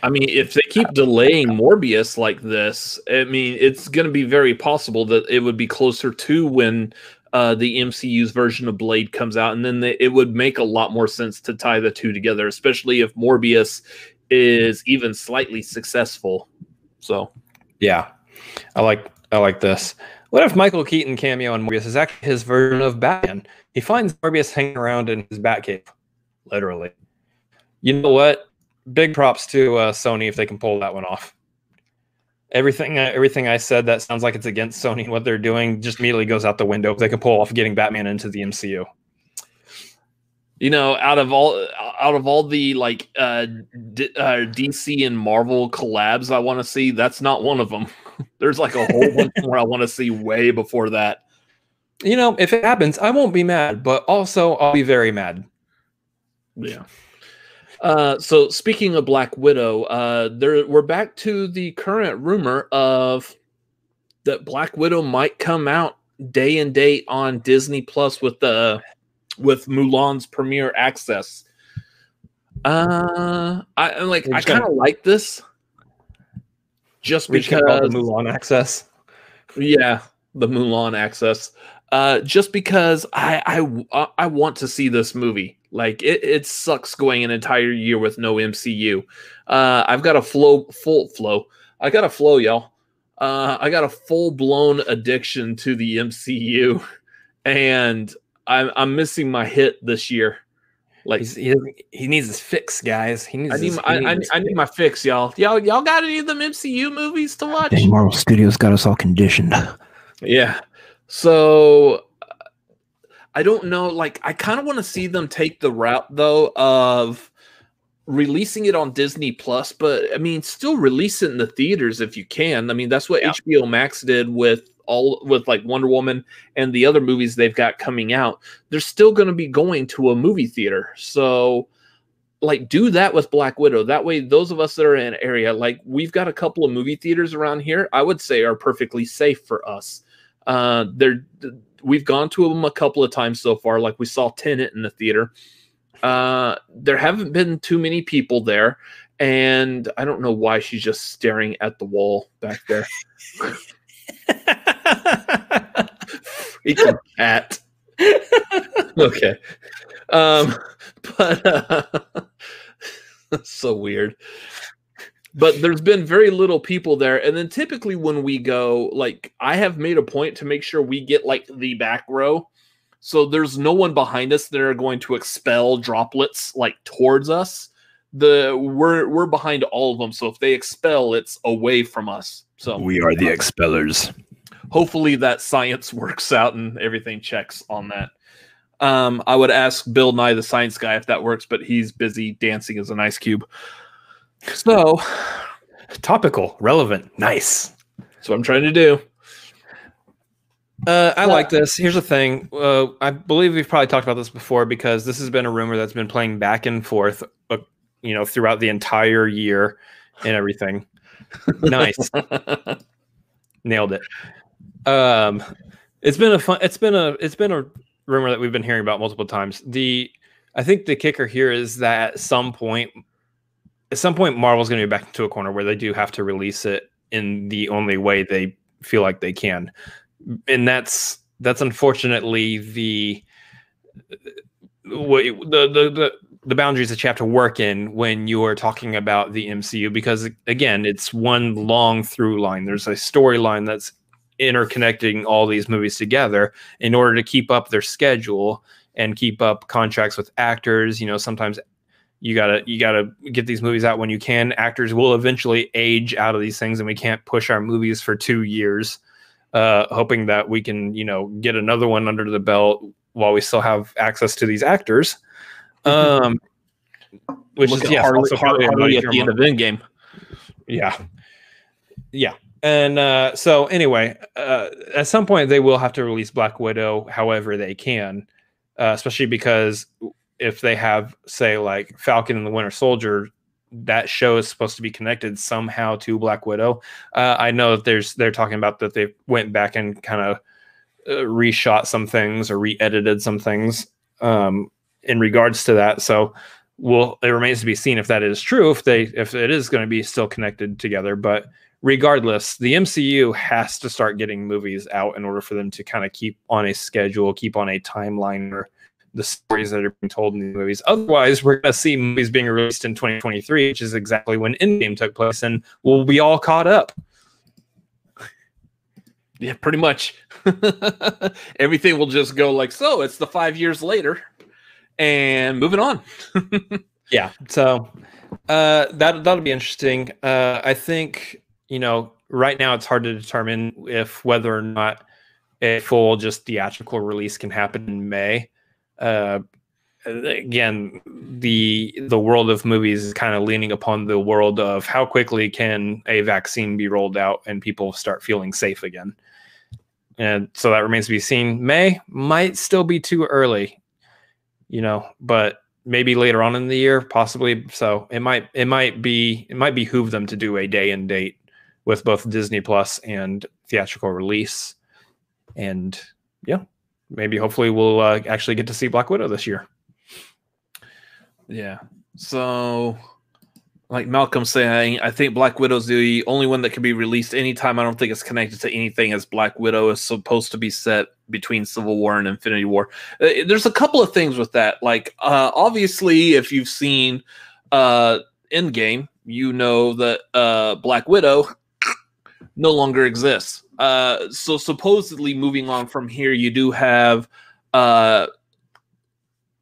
I mean, if they keep delaying Morbius like this, I mean, it's going to be very possible that it would be closer to when uh, the MCU's version of Blade comes out, and then they, it would make a lot more sense to tie the two together, especially if Morbius is even slightly successful. So, yeah, I like I like this. What if Michael Keaton cameo on Morbius is actually his version of Batman? He finds Morbius hanging around in his Batcave, literally. You know what? big props to uh, Sony if they can pull that one off. Everything, uh, everything I said that sounds like it's against Sony what they're doing just immediately goes out the window if they can pull off getting Batman into the MCU. You know, out of all, out of all the like uh, D- uh DC and Marvel collabs I want to see, that's not one of them. there's like a whole bunch more I want to see way before that. You know, if it happens, I won't be mad, but also I'll be very mad. Yeah. Uh, so speaking of Black Widow, uh, there we're back to the current rumor of that Black Widow might come out day and date on Disney Plus with the with Mulan's premiere access. Uh, I am like I kind of like this, just because the Mulan access. Yeah, the Mulan access. Uh, just because I I I want to see this movie. Like it, it sucks going an entire year with no MCU. Uh, I've got a flow full flow. I got a flow, y'all. Uh, I got a full blown addiction to the MCU, and I'm I'm missing my hit this year. Like he, he needs his fix, guys. He needs. I need his, my, I, I, I, need my fix, y'all. Y'all y'all got any of them MCU movies to watch? Dang, Marvel Studios got us all conditioned. Yeah. So I don't know. Like I kind of want to see them take the route though of releasing it on Disney Plus, but I mean, still release it in the theaters if you can. I mean, that's what yeah. HBO Max did with all with like Wonder Woman and the other movies they've got coming out. They're still going to be going to a movie theater. So like do that with Black Widow. That way those of us that are in an area like we've got a couple of movie theaters around here, I would say are perfectly safe for us. Uh they're we've gone to them a couple of times so far like we saw Tenet in the theater uh, there haven't been too many people there, and I don't know why she's just staring at the wall back there. Freaking cat. okay. Um, but uh, so weird. But there's been very little people there. And then typically when we go, like I have made a point to make sure we get like the back row so there's no one behind us that are going to expel droplets like towards us. The we're we're behind all of them. So if they expel, it's away from us. So we are the expellers. Hopefully that science works out and everything checks on that. Um, I would ask Bill Nye the science guy if that works, but he's busy dancing as an ice cube. So topical, relevant, nice. That's what I'm trying to do. Uh, I like this. Here's the thing. Uh, I believe we've probably talked about this before because this has been a rumor that's been playing back and forth, uh, you know, throughout the entire year and everything. nice, nailed it. Um, it's been a fun. It's been a. It's been a rumor that we've been hearing about multiple times. The, I think the kicker here is that at some point, at some point, Marvel's going to be back into a corner where they do have to release it in the only way they feel like they can and that's that's unfortunately the the the the the boundaries that you have to work in when you are talking about the MCU because again it's one long through line there's a storyline that's interconnecting all these movies together in order to keep up their schedule and keep up contracts with actors you know sometimes you gotta you gotta get these movies out when you can actors will eventually age out of these things and we can't push our movies for two years uh, hoping that we can, you know, get another one under the belt while we still have access to these actors. Mm-hmm. Um, which Look is yeah, Harley, Harley, Harley at the end of Endgame. Yeah, yeah. And uh, so anyway, uh, at some point they will have to release Black Widow, however they can, uh, especially because if they have, say, like Falcon and the Winter Soldier that show is supposed to be connected somehow to Black Widow. Uh, I know that there's they're talking about that they went back and kind of uh, reshot some things or re-edited some things um, in regards to that. So, well, it remains to be seen if that is true. If they if it is going to be still connected together, but regardless, the MCU has to start getting movies out in order for them to kind of keep on a schedule, keep on a timeline, or the stories that are being told in the movies. Otherwise, we're going to see movies being released in 2023, which is exactly when Endgame took place, and we'll be all caught up. Yeah, pretty much. Everything will just go like so. It's the five years later, and moving on. yeah, so uh, that that'll be interesting. Uh, I think you know right now it's hard to determine if whether or not a full just theatrical release can happen in May. Uh, again, the the world of movies is kind of leaning upon the world of how quickly can a vaccine be rolled out and people start feeling safe again. And so that remains to be seen. May might still be too early, you know, but maybe later on in the year, possibly. So it might it might be it might behoove them to do a day and date with both Disney Plus and theatrical release. And yeah, maybe hopefully we'll uh, actually get to see Black Widow this year. Yeah. So, like Malcolm saying, I think Black Widow's the only one that can be released anytime. I don't think it's connected to anything as Black Widow is supposed to be set between Civil War and Infinity War. Uh, there's a couple of things with that. Like, uh, obviously, if you've seen uh, Endgame, you know that uh, Black Widow no longer exists. Uh, so supposedly, moving on from here, you do have uh,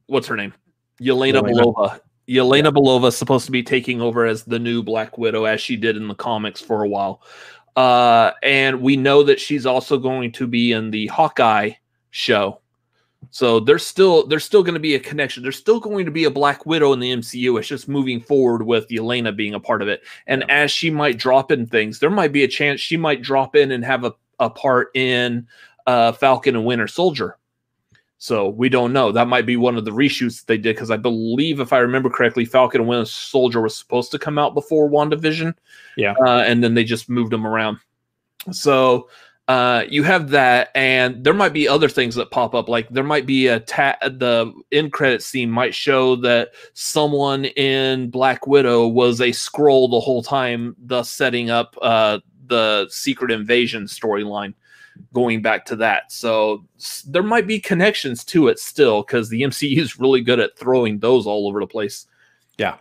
what's her name? Yelena, Belova. Yelena yeah. Belova is supposed to be taking over as the new Black Widow, as she did in the comics for a while. Uh, and we know that she's also going to be in the Hawkeye show. So there's still there's still going to be a connection. There's still going to be a Black Widow in the MCU. It's just moving forward with Elena being a part of it. And yeah. as she might drop in things, there might be a chance she might drop in and have a, a part in uh, Falcon and Winter Soldier. So we don't know. That might be one of the reshoots that they did because I believe, if I remember correctly, Falcon and Winter Soldier was supposed to come out before WandaVision. Yeah. Uh, and then they just moved them around. So uh, you have that, and there might be other things that pop up. Like there might be a ta- the end credit scene might show that someone in Black Widow was a Skrull the whole time, thus setting up uh, the Secret Invasion storyline going back to that. So there might be connections to it still because the MCU is really good at throwing those all over the place. Yeah.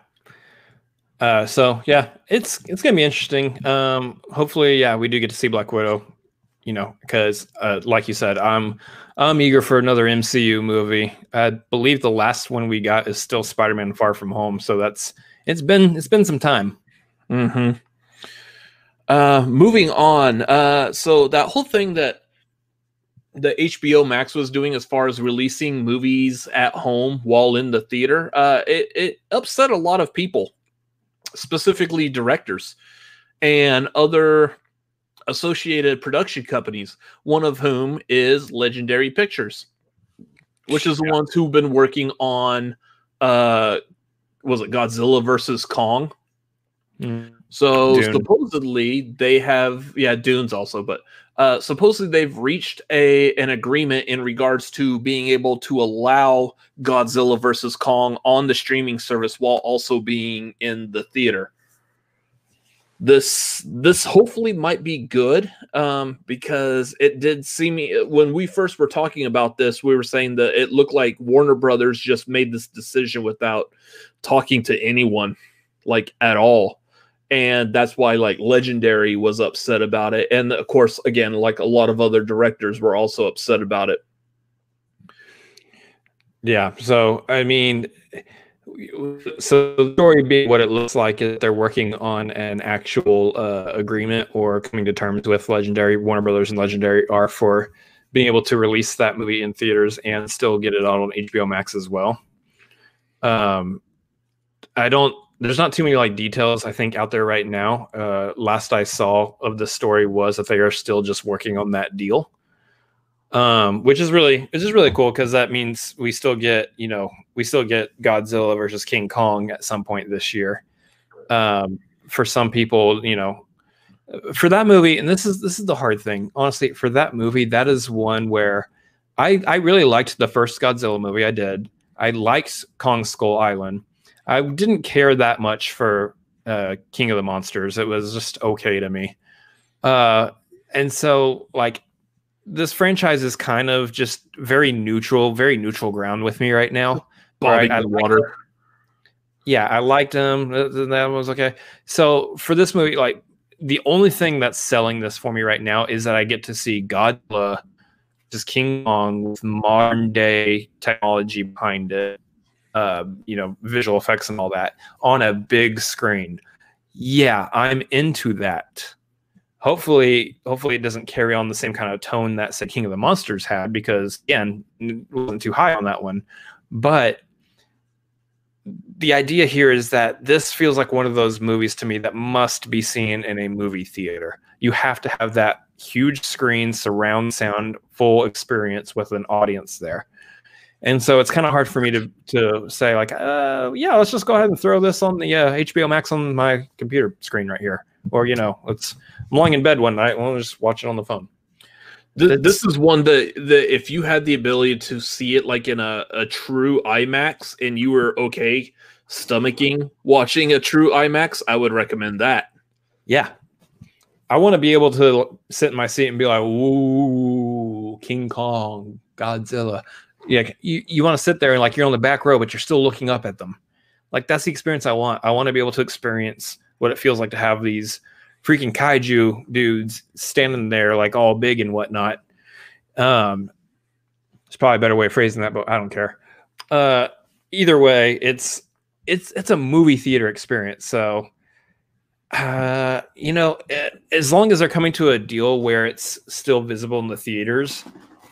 Uh, so yeah, it's it's gonna be interesting. Um, hopefully, yeah, we do get to see Black Widow. You know, because uh, like you said, I'm I'm eager for another MCU movie. I believe the last one we got is still Spider-Man: Far From Home. So that's it's been it's been some time. Hmm. Uh, moving on. Uh, so that whole thing that the HBO Max was doing as far as releasing movies at home while in the theater, uh, it, it upset a lot of people, specifically directors and other associated production companies, one of whom is Legendary Pictures, which is the ones who've been working on uh was it Godzilla versus Kong? Mm. So Dune. supposedly they have yeah Dunes also, but uh, supposedly they've reached a an agreement in regards to being able to allow Godzilla versus Kong on the streaming service while also being in the theater. This this hopefully might be good um, because it did seem when we first were talking about this, we were saying that it looked like Warner Brothers just made this decision without talking to anyone like at all. And that's why like legendary was upset about it. And of course again like a lot of other directors were also upset about it. Yeah so i mean so the story being what it looks like is they're working on an actual uh, agreement or coming to terms with legendary warner brothers and legendary are for being able to release that movie in theaters and still get it out on hbo max as well um i don't there's not too many like details I think out there right now. Uh, last I saw of the story was that they are still just working on that deal, um, which is really which is really cool because that means we still get you know we still get Godzilla versus King Kong at some point this year. Um, for some people, you know, for that movie, and this is this is the hard thing, honestly. For that movie, that is one where I I really liked the first Godzilla movie. I did. I liked Kong Skull Island I didn't care that much for uh, King of the Monsters. It was just okay to me. Uh, and so, like, this franchise is kind of just very neutral, very neutral ground with me right now. Bobbing I, water. Yeah, I liked him. That was okay. So for this movie, like the only thing that's selling this for me right now is that I get to see Godzilla, just King Kong with modern day technology behind it uh, you know, visual effects and all that on a big screen. Yeah, I'm into that. Hopefully, hopefully it doesn't carry on the same kind of tone that King of the Monsters had because again, it wasn't too high on that one. But the idea here is that this feels like one of those movies to me that must be seen in a movie theater. You have to have that huge screen, surround sound, full experience with an audience there. And so it's kind of hard for me to to say like, uh, yeah, let's just go ahead and throw this on the uh, HBO Max on my computer screen right here, or you know, let's I'm lying in bed one night, we'll just watch it on the phone. This, this is one that that if you had the ability to see it like in a, a true IMAX and you were okay stomaching watching a true IMAX, I would recommend that. Yeah. I want to be able to sit in my seat and be like, "Ooh, King Kong, Godzilla." Yeah, you, you want to sit there and like you're on the back row, but you're still looking up at them. Like that's the experience I want. I want to be able to experience what it feels like to have these freaking kaiju dudes standing there like all big and whatnot. Um, it's probably a better way of phrasing that, but I don't care. Uh, either way, it's it's it's a movie theater experience. So, uh, you know, as long as they're coming to a deal where it's still visible in the theaters,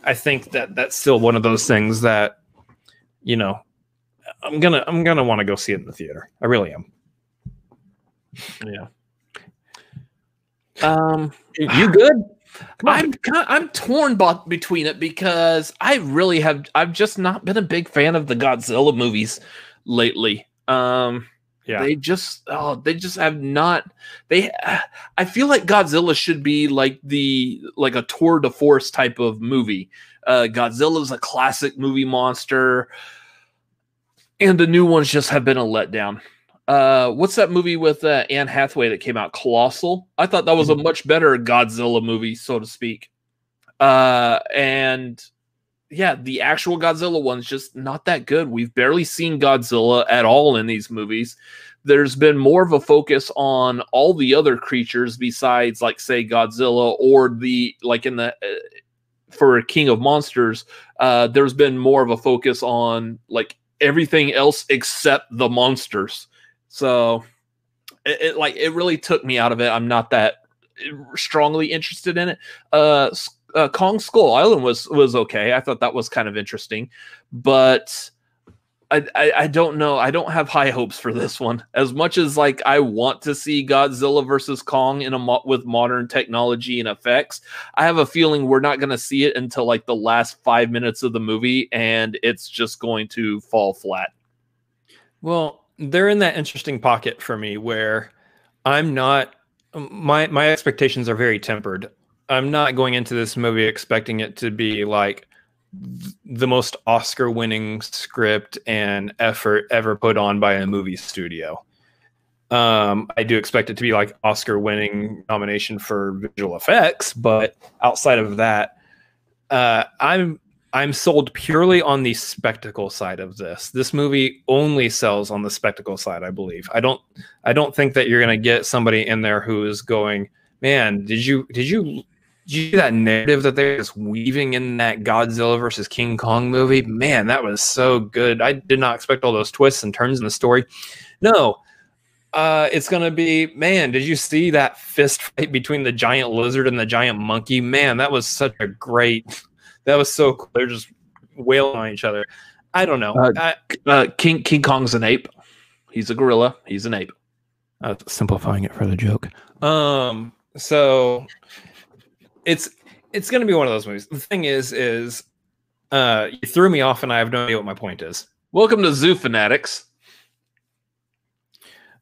I think that that's still one of those things that, you know, I'm gonna I'm gonna want to go see it in the theater. I really am. Yeah. Um, you good? I'm I'm torn between it because I really have I've just not been a big fan of the Godzilla movies lately. Um, yeah, they just oh they just have not they. I feel like Godzilla should be like the like a tour de force type of movie. Uh, Godzilla's a classic movie monster, and the new ones just have been a letdown uh what's that movie with uh, Anne Hathaway that came out Colossal? I thought that was a mm-hmm. much better Godzilla movie, so to speak. Uh and yeah, the actual Godzilla one's just not that good. We've barely seen Godzilla at all in these movies. There's been more of a focus on all the other creatures besides like say Godzilla or the like in the uh, for King of Monsters, uh there's been more of a focus on like everything else except the monsters so it, it, like it really took me out of it. I'm not that strongly interested in it. Uh, uh, Kong Skull Island was was okay. I thought that was kind of interesting, but I, I, I don't know. I don't have high hopes for this one. As much as like I want to see Godzilla versus Kong in a mo- with modern technology and effects, I have a feeling we're not going to see it until like the last five minutes of the movie, and it's just going to fall flat. Well, they're in that interesting pocket for me where I'm not my my expectations are very tempered. I'm not going into this movie expecting it to be like the most Oscar winning script and effort ever put on by a movie studio. Um, I do expect it to be like Oscar winning nomination for visual effects, but outside of that, uh, I'm I'm sold purely on the spectacle side of this. This movie only sells on the spectacle side, I believe. I don't I don't think that you're going to get somebody in there who is going, "Man, did you did you did you that narrative that they're just weaving in that Godzilla versus King Kong movie? Man, that was so good. I did not expect all those twists and turns in the story." No. Uh, it's gonna be man. Did you see that fist fight between the giant lizard and the giant monkey? Man, that was such a great that was so cool. They're just wailing on each other. I don't know. Uh, I, uh, King King Kong's an ape. He's a gorilla. He's an ape. Uh, simplifying it for the joke. Um. So it's it's going to be one of those movies. The thing is, is uh, you threw me off, and I have no idea what my point is. Welcome to Zoo Fanatics.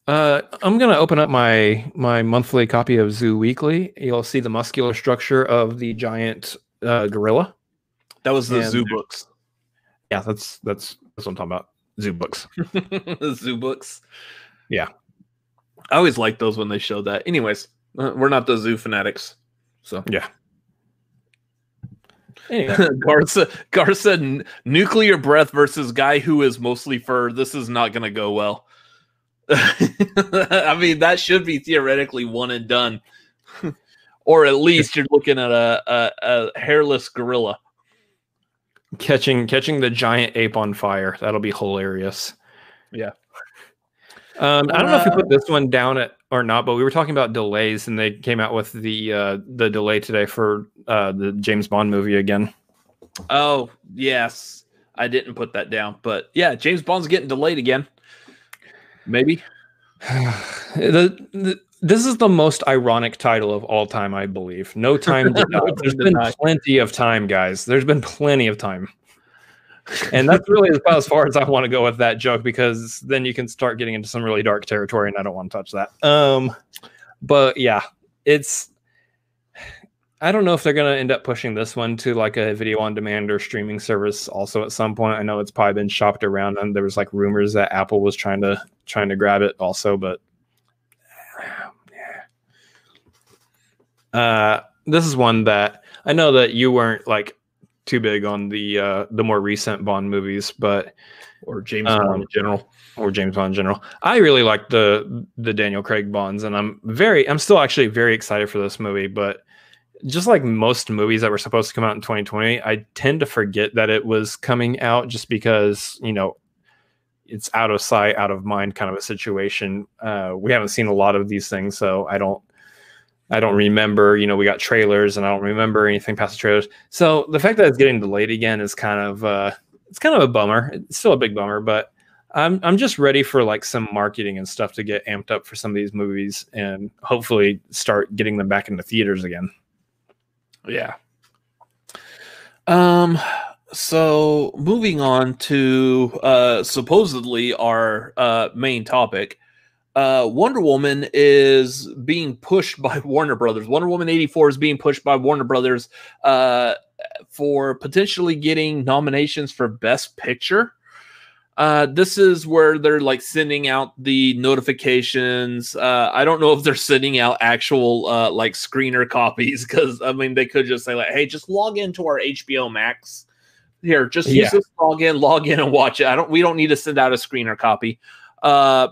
Uh, I'm gonna open up my my monthly copy of Zoo Weekly. You'll see the muscular structure of the giant uh, gorilla. That was the and, zoo books. Yeah, that's that's that's what I'm talking about. Zoo books. zoo books. Yeah. I always liked those when they showed that. Anyways, uh, we're not the zoo fanatics. So yeah. Anyway. Garza Garza nuclear breath versus guy who is mostly fur. This is not going to go well. I mean, that should be theoretically one and done or at least you're looking at a, a, a hairless gorilla catching catching the giant ape on fire. That'll be hilarious. Yeah. Um, I don't know if we put this one down at or not, but we were talking about delays, and they came out with the uh, the delay today for uh, the James Bond movie again. Oh yes, I didn't put that down, but yeah, James Bond's getting delayed again. Maybe. the, the, this is the most ironic title of all time, I believe. No time to die. There's been plenty of time, guys. There's been plenty of time. And that's really about as far as I want to go with that joke because then you can start getting into some really dark territory, and I don't want to touch that. Um, but yeah, it's I don't know if they're going to end up pushing this one to like a video on demand or streaming service also at some point. I know it's probably been shopped around and there was like rumors that Apple was trying to trying to grab it also, but Uh this is one that I know that you weren't like too big on the uh the more recent Bond movies, but or James um, Bond in general or James Bond in general. I really like the the Daniel Craig Bonds and I'm very I'm still actually very excited for this movie, but just like most movies that were supposed to come out in 2020, I tend to forget that it was coming out just because, you know, it's out of sight, out of mind kind of a situation. Uh, we haven't seen a lot of these things, so I don't I don't remember, you know, we got trailers and I don't remember anything past the trailers. So the fact that it's getting delayed again is kind of uh it's kind of a bummer. It's still a big bummer, but I'm I'm just ready for like some marketing and stuff to get amped up for some of these movies and hopefully start getting them back into theaters again. Yeah. Um so moving on to uh supposedly our uh main topic. Uh Wonder Woman is being pushed by Warner Brothers. Wonder Woman 84 is being pushed by Warner Brothers uh for potentially getting nominations for best picture. Uh, this is where they're like sending out the notifications. Uh, I don't know if they're sending out actual uh, like screener copies because I mean they could just say like, "Hey, just log into our HBO Max here. Just use yeah. this login, log in, and watch it." I don't. We don't need to send out a screener copy. Uh,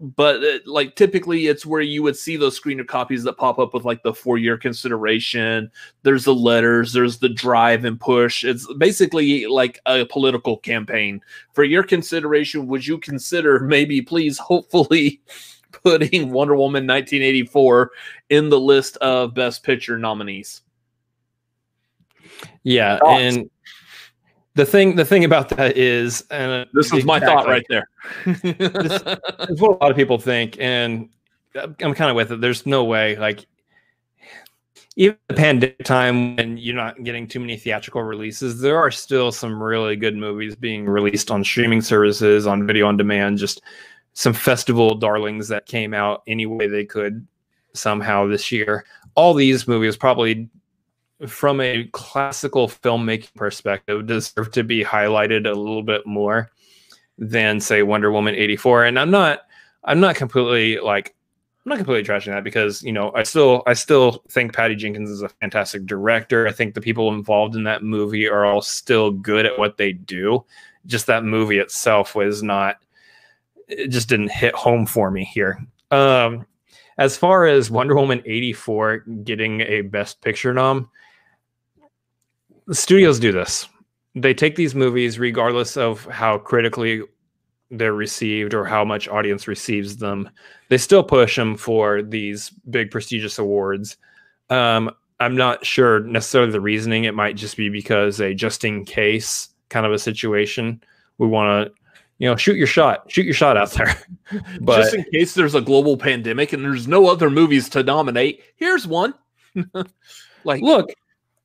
but uh, like typically it's where you would see those screener copies that pop up with like the four year consideration. There's the letters there's the drive and push. It's basically like a political campaign. For your consideration would you consider maybe please hopefully putting wonder woman 1984 in the list of best picture nominees? Yeah Thoughts? and the thing the thing about that is and uh, this is my thought right there. This is what a lot of people think and i'm kind of with it. There's no way like even the pandemic time when you're not getting too many theatrical releases there are still some really good movies being released on streaming services on video on demand just some festival darlings that came out any way they could somehow this year. All these movies probably from a classical filmmaking perspective deserve to be highlighted a little bit more than say Wonder Woman 84 and I'm not I'm not completely like I'm not completely trashing that because you know I still I still think Patty Jenkins is a fantastic director. I think the people involved in that movie are all still good at what they do. Just that movie itself was not it just didn't hit home for me here. Um as far as Wonder Woman 84 getting a best picture nom, the studios do this. They take these movies, regardless of how critically they're received or how much audience receives them, they still push them for these big prestigious awards. Um, I'm not sure necessarily the reasoning. It might just be because a just in case kind of a situation. We want to, you know, shoot your shot, shoot your shot out there. but just in case there's a global pandemic and there's no other movies to nominate, here's one. like, look,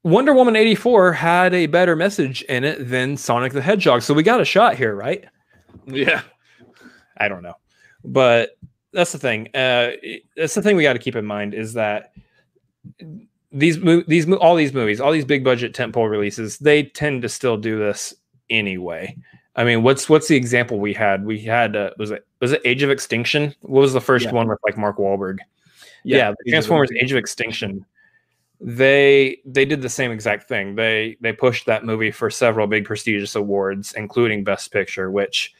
Wonder Woman 84 had a better message in it than Sonic the Hedgehog. So we got a shot here, right? Yeah. I don't know. But that's the thing. Uh, that's the thing we got to keep in mind is that these these all these movies, all these big budget tentpole releases, they tend to still do this anyway. I mean, what's what's the example we had? We had uh, was it was it Age of Extinction? What was the first yeah. one with like Mark Wahlberg? Yeah, yeah Transformers Age of Extinction they they did the same exact thing. They they pushed that movie for several big prestigious awards, including Best Picture, which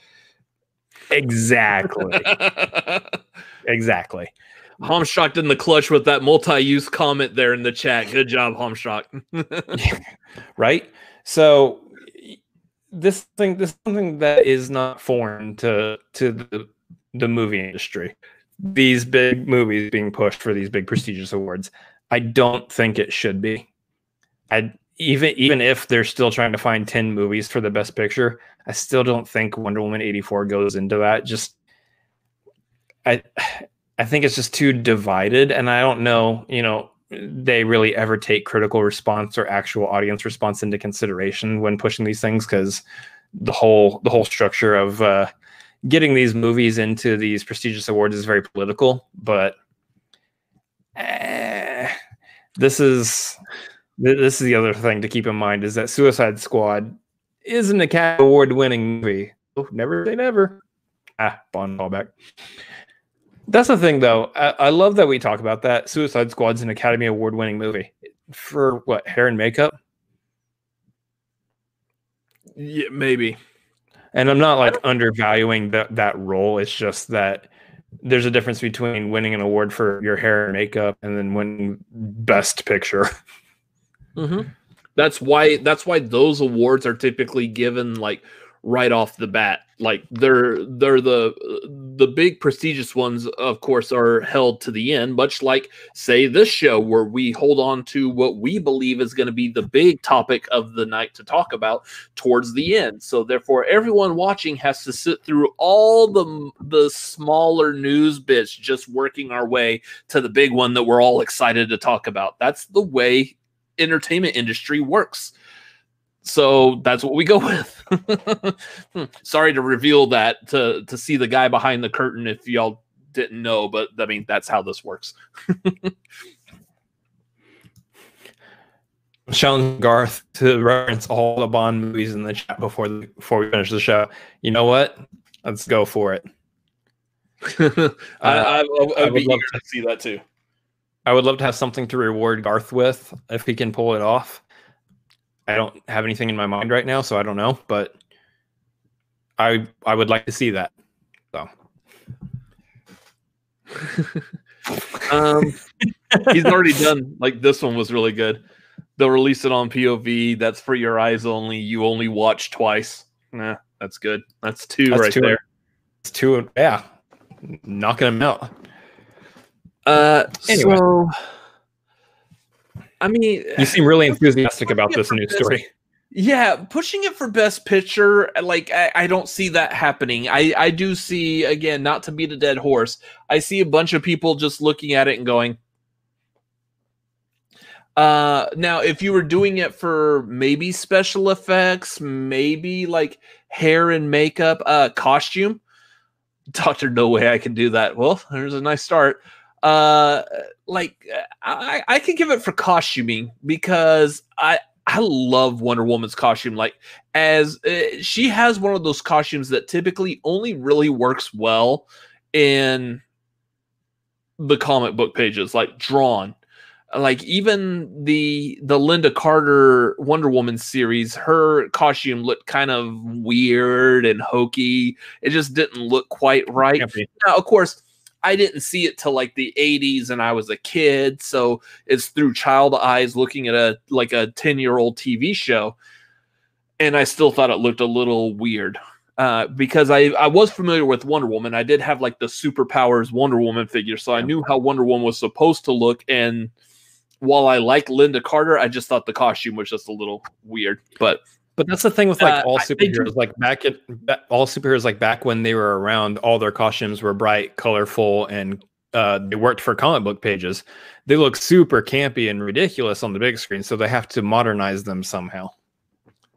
exactly exactly. Homshock in the clutch with that multi-use comment there in the chat. Good job, Homshock. right? So this thing this is something that is not foreign to to the, the movie industry. These big movies being pushed for these big prestigious awards. I don't think it should be. I even even if they're still trying to find 10 movies for the best picture, I still don't think Wonder Woman 84 goes into that. Just I I think it's just too divided, and I don't know, you know, they really ever take critical response or actual audience response into consideration when pushing these things because the whole the whole structure of uh, getting these movies into these prestigious awards is very political. But this is this is the other thing to keep in mind is that Suicide Squad is an Academy Award winning movie. Oh, never say never. Ah, Bond callback. That's the thing, though. I, I, love that we talk about that. Suicide Squad's an Academy Award winning movie for what hair and makeup. Yeah, maybe. And I'm not like undervaluing that that role. It's just that there's a difference between winning an award for your hair and makeup and then winning Best Picture. Mm-hmm. That's why. That's why those awards are typically given like right off the bat. Like they're they're the the big prestigious ones, of course, are held to the end, much like say this show where we hold on to what we believe is going to be the big topic of the night to talk about towards the end. So therefore, everyone watching has to sit through all the the smaller news bits, just working our way to the big one that we're all excited to talk about. That's the way entertainment industry works so that's what we go with. Hmm. Sorry to reveal that to to see the guy behind the curtain if y'all didn't know, but I mean that's how this works. Challenge Garth to reference all the Bond movies in the chat before the, before we finish the show. You know what? Let's go for it. uh, I, I, I, would, I would be to, to see that too. I would love to have something to reward Garth with if he can pull it off. I don't have anything in my mind right now, so I don't know, but I I would like to see that. So um he's already done like this one was really good. They'll release it on POV. That's for your eyes only. You only watch twice. Nah, that's good. That's two that's right two, there. It's two yeah. Knocking them out. Uh anyway. so I mean, you seem really enthusiastic about this news story. Yeah, pushing it for best picture, like I, I, don't see that happening. I, I do see again, not to beat a dead horse. I see a bunch of people just looking at it and going. Uh, now, if you were doing it for maybe special effects, maybe like hair and makeup, uh, costume, Doctor, no way I can do that. Well, there's a nice start uh like I I can give it for costuming because I I love Wonder Woman's costume like as uh, she has one of those costumes that typically only really works well in the comic book pages like drawn like even the the Lynda Carter Wonder Woman series, her costume looked kind of weird and hokey. It just didn't look quite right. Now, of course, I didn't see it till like the 80s and I was a kid. So it's through child eyes looking at a like a 10 year old TV show. And I still thought it looked a little weird. Uh, because I, I was familiar with Wonder Woman. I did have like the superpowers Wonder Woman figure, so I knew how Wonder Woman was supposed to look. And while I like Lynda Carter, I just thought the costume was just a little weird. But but that's the thing with like uh, all superheroes. Like back at all superheroes, like back when they were around, all their costumes were bright, colorful, and uh, they worked for comic book pages. They look super campy and ridiculous on the big screen, so they have to modernize them somehow.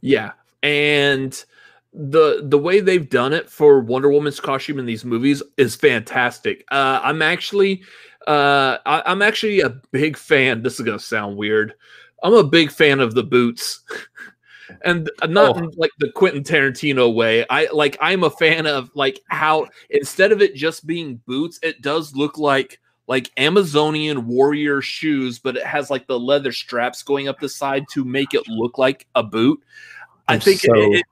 Yeah, and the the way they've done it for Wonder Woman's costume in these movies is fantastic. Uh, I'm actually uh, I, I'm actually a big fan. This is gonna sound weird. I'm a big fan of the boots. and not oh. like the Quentin Tarantino way. I like I'm a fan of like how instead of it just being boots, it does look like like Amazonian warrior shoes, but it has like the leather straps going up the side to make it look like a boot. I'm i think so, it,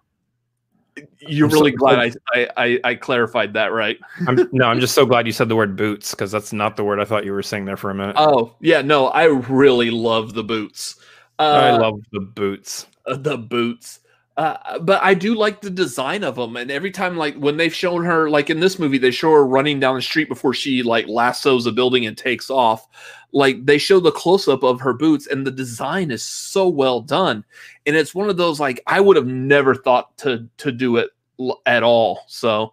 it, you're I'm really so glad I, I, I clarified that, right? I'm, no, I'm just so glad you said the word boots because that's not the word I thought you were saying there for a minute. Oh yeah, no, I really love the boots. Uh, I love the boots. the boots. Uh, but I do like the design of them, and every time, like when they've shown her, like in this movie, they show her running down the street before she like lassos a building and takes off. Like they show the close up of her boots, and the design is so well done. And it's one of those like I would have never thought to to do it at all. So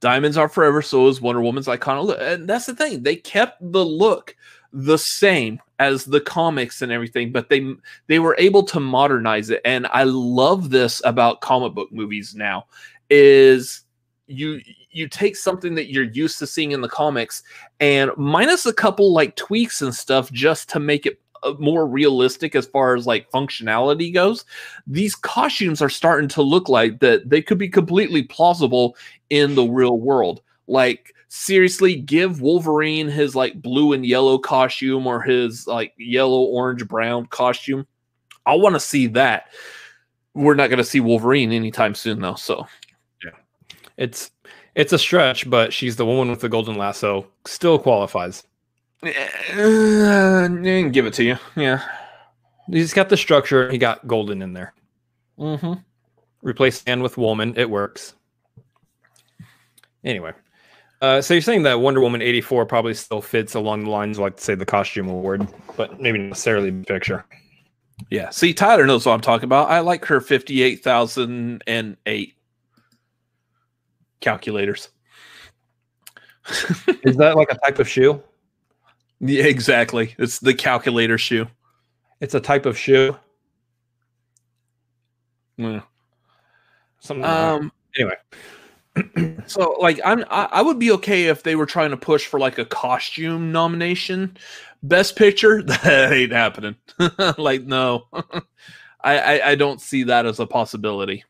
Diamonds are forever, so is Wonder Woman's iconic look. And that's the thing. They kept the look the same as the comics and everything, but they they were able to modernize it. And I love this about comic book movies now is you you take something that you're used to seeing in the comics and minus a couple like tweaks and stuff just to make it uh, more realistic as far as like functionality goes these costumes are starting to look like that they could be completely plausible in the real world like seriously give wolverine his like blue and yellow costume or his like yellow orange brown costume i want to see that we're not going to see wolverine anytime soon though so yeah it's it's a stretch but she's the woman with the golden lasso still qualifies uh, give it to you. Yeah. He's got the structure. He got golden in there. Mm-hmm. Replace Stan with woman. It works. Anyway. Uh, so you're saying that Wonder Woman 84 probably still fits along the lines of, like, say, the costume award, but maybe not necessarily the picture. Yeah. See, Tyler knows what I'm talking about. I like her 58,008 calculators. Is that like a type of shoe? Yeah, exactly. It's the calculator shoe. It's a type of shoe. Yeah. Something. Um. Anyway. so like I'm I, I, would be okay if they were trying to push for like a costume nomination best picture that ain't happening like no I, I, I don't see that as a possibility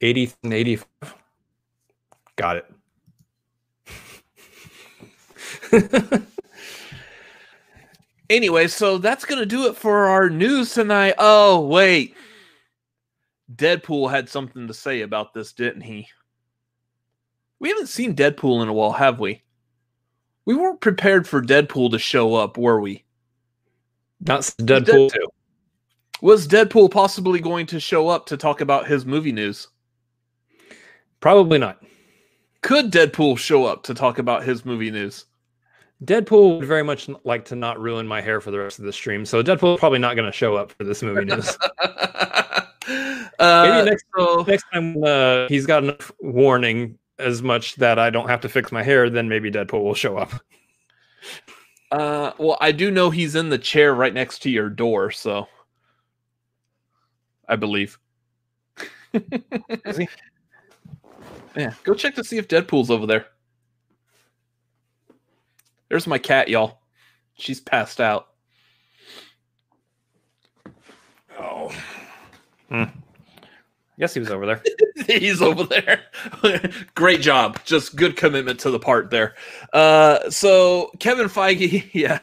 80 and 85 got it Anyway, so that's going to do it for our news tonight. Oh, wait. Deadpool had something to say about this, didn't he? We haven't seen Deadpool in a while, have we? We weren't prepared for Deadpool to show up, were we? Not Deadpool 2. Was Deadpool possibly going to show up to talk about his movie news? Probably not. Could Deadpool show up to talk about his movie news? Deadpool would very much like to not ruin my hair for the rest of the stream, so Deadpool probably not going to show up for this movie news. uh, Maybe next, so... next time uh, he's got enough warning as much that I don't have to fix my hair, then maybe Deadpool will show up. Uh, well, I do know he's in the chair right next to your door, so I believe. Is he? Yeah, go check to see if Deadpool's over there. There's my cat, y'all. She's passed out. Oh. Hmm. Yes, he was over there. He's over there. Great job. Just good commitment to the part there. Uh, so Kevin Feige, yeah,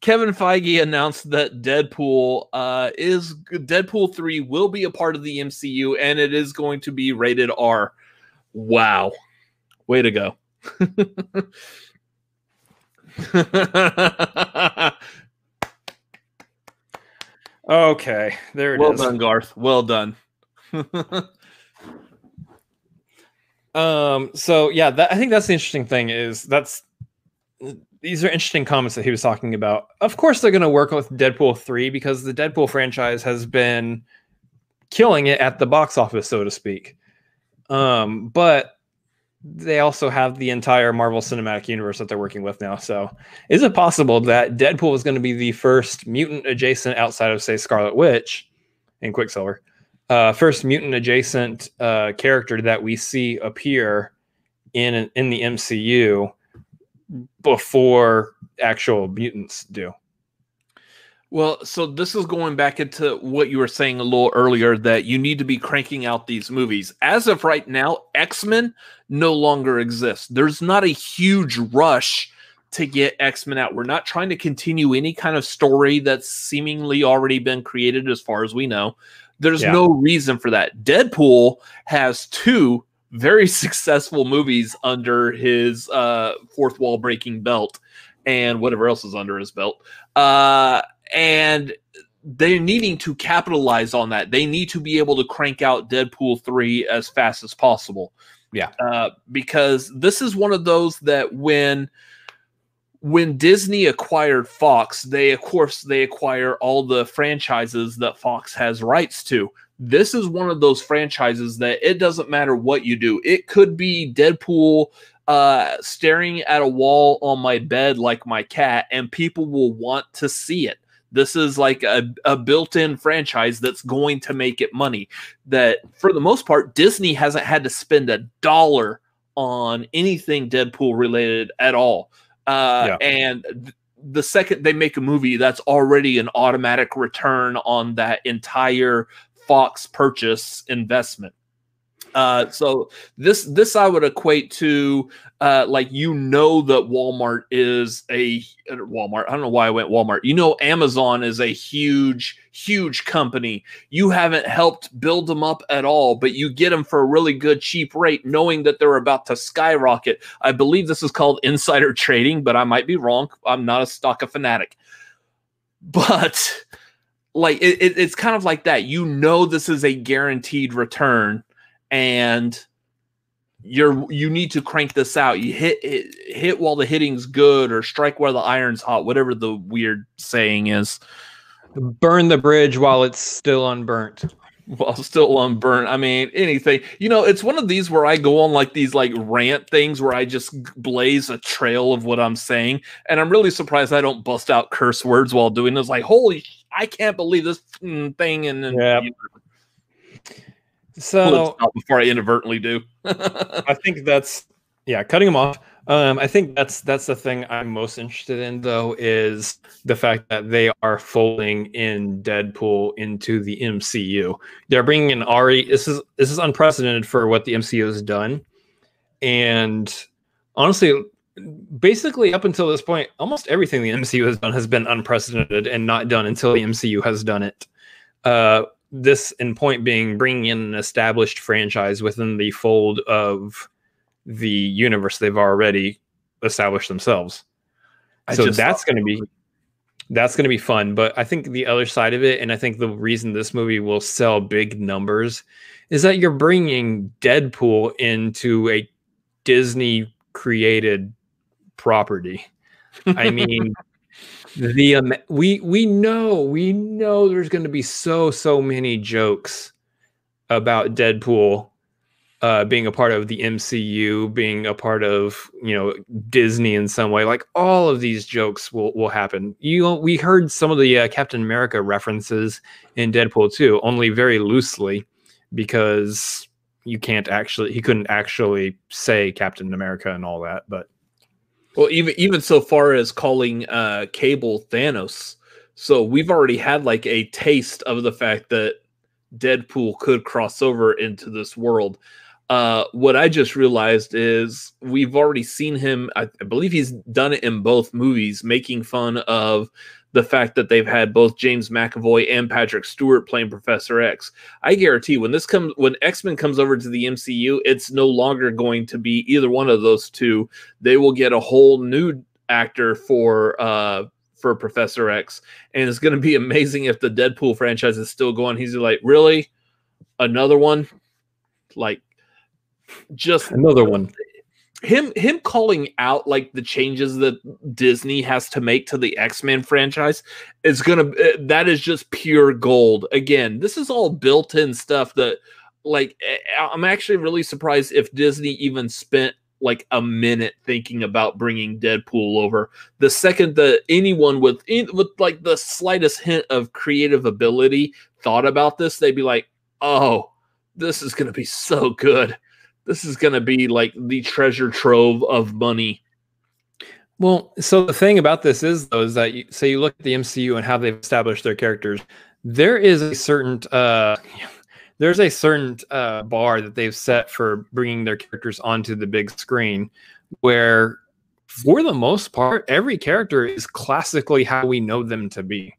Kevin Feige announced that Deadpool uh, is Deadpool three will be a part of the MCU and it is going to be rated R. Wow, way to go! okay, there it well is. well done, Garth. Well done. um. So yeah, that, I think that's the interesting thing is that's these are interesting comments that he was talking about. Of course, they're going to work with Deadpool three because the Deadpool franchise has been killing it at the box office, so to speak. Um, but they also have the entire Marvel Cinematic Universe that they're working with now. So, is it possible that Deadpool is going to be the first mutant adjacent outside of, say, Scarlet Witch and Quicksilver, uh, first mutant adjacent uh, character that we see appear in in the MCU before actual mutants do? Well, so this is going back into what you were saying a little earlier that you need to be cranking out these movies. As of right now, X Men no longer exists. There's not a huge rush to get X Men out. We're not trying to continue any kind of story that's seemingly already been created, as far as we know. There's yeah. no reason for that. Deadpool has two very successful movies under his uh, fourth wall breaking belt and whatever else is under his belt. Uh, and they're needing to capitalize on that. They need to be able to crank out Deadpool 3 as fast as possible. Yeah. Uh, because this is one of those that when when Disney acquired Fox, they of course they acquire all the franchises that Fox has rights to. this is one of those franchises that it doesn't matter what you do. It could be Deadpool uh, staring at a wall on my bed like my cat, and people will want to see it. This is like a, a built in franchise that's going to make it money. That for the most part, Disney hasn't had to spend a dollar on anything Deadpool related at all. Uh, yeah. And th- the second they make a movie, that's already an automatic return on that entire Fox purchase investment. Uh, so this this I would equate to uh, like you know that Walmart is a uh, Walmart. I don't know why I went Walmart. You know Amazon is a huge huge company. You haven't helped build them up at all, but you get them for a really good cheap rate, knowing that they're about to skyrocket. I believe this is called insider trading, but I might be wrong. I'm not a stock fanatic, but like it, it, it's kind of like that. You know, this is a guaranteed return, and you're you need to crank this out. You hit hit, hit while the hitting's good, or strike while the iron's hot. Whatever the weird saying is. Burn the bridge while it's still unburnt while still unburnt. I mean, anything. You know, it's one of these where I go on like these like rant things where I just blaze a trail of what I'm saying, and I'm really surprised I don't bust out curse words while doing this. Like, holy, I can't believe this thing. And then, yeah. You know, so before I inadvertently do, I think that's yeah, cutting them off. Um, I think that's that's the thing I'm most interested in, though, is the fact that they are folding in Deadpool into the MCU. They're bringing in Ari. This is this is unprecedented for what the MCU has done, and honestly, basically up until this point, almost everything the MCU has done has been unprecedented and not done until the MCU has done it. Uh, this in point being bringing in an established franchise within the fold of the universe they've already established themselves. I so that's going to be that's going to be fun. But I think the other side of it, and I think the reason this movie will sell big numbers, is that you're bringing Deadpool into a Disney created property. I mean, the um, we we know we know there's going to be so so many jokes about Deadpool uh, being a part of the MCU, being a part of you know Disney in some way, like all of these jokes will will happen. You we heard some of the uh, Captain America references in Deadpool too, only very loosely, because you can't actually he couldn't actually say Captain America and all that. But well, even even so far as calling uh, Cable Thanos, so we've already had like a taste of the fact that Deadpool could cross over into this world. Uh, what I just realized is we've already seen him. I, I, believe he's done it in both movies, making fun of the fact that they've had both James McAvoy and Patrick Stewart playing Professor X. I guarantee when this comes, when X Men comes over to the MCU, it's no longer going to be either one of those two. They will get a whole new actor for uh, for Professor X, and it's going to be amazing if the Deadpool franchise is still going. He's like, really, another one, like just another one him him calling out like the changes that Disney has to make to the X-Men franchise is going to eh, that is just pure gold. Again, this is all built-in stuff that like eh, I'm actually really surprised if Disney even spent like a minute thinking about bringing Deadpool over. The second that anyone with with like the slightest hint of creative ability thought about this, they'd be like, "Oh, this is going to be so good." This is going to be like the treasure trove of money. Well, so the thing about this is though is that you say you look at the MCU and how they've established their characters, there is a certain uh there's a certain uh, bar that they've set for bringing their characters onto the big screen where for the most part every character is classically how we know them to be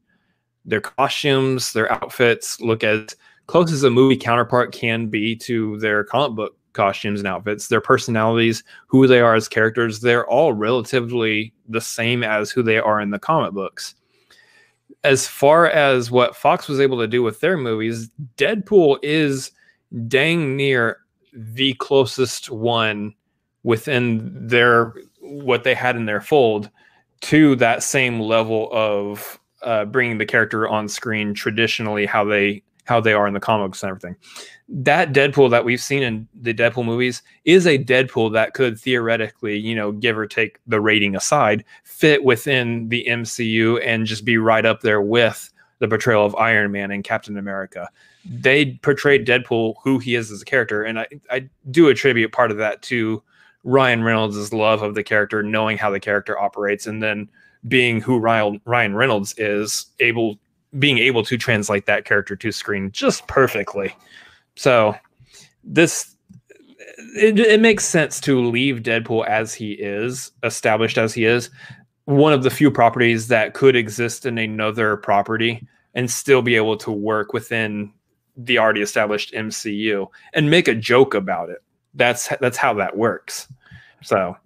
their costumes their outfits look as close as a movie counterpart can be to their comic book costumes and outfits, their personalities, who they are as characters, they're all relatively the same as who they are in the comic books. As far as what Fox was able to do with their movies, Deadpool is dang near the closest one within their what they had in their fold to that same level of uh, bringing the character on screen traditionally how they how they are in the comics and everything. That Deadpool that we've seen in the Deadpool movies is a Deadpool that could theoretically, you know, give or take the rating aside, fit within the MCU and just be right up there with the portrayal of Iron Man and Captain America. They portrayed Deadpool who he is as a character, and I, I do attribute part of that to Ryan Reynolds' love of the character, knowing how the character operates, and then being who Ryan, Ryan Reynolds is, able being able to translate that character to screen just perfectly. So this it, it makes sense to leave Deadpool as he is, established as he is, one of the few properties that could exist in another property and still be able to work within the already established MCU and make a joke about it. That's that's how that works. So,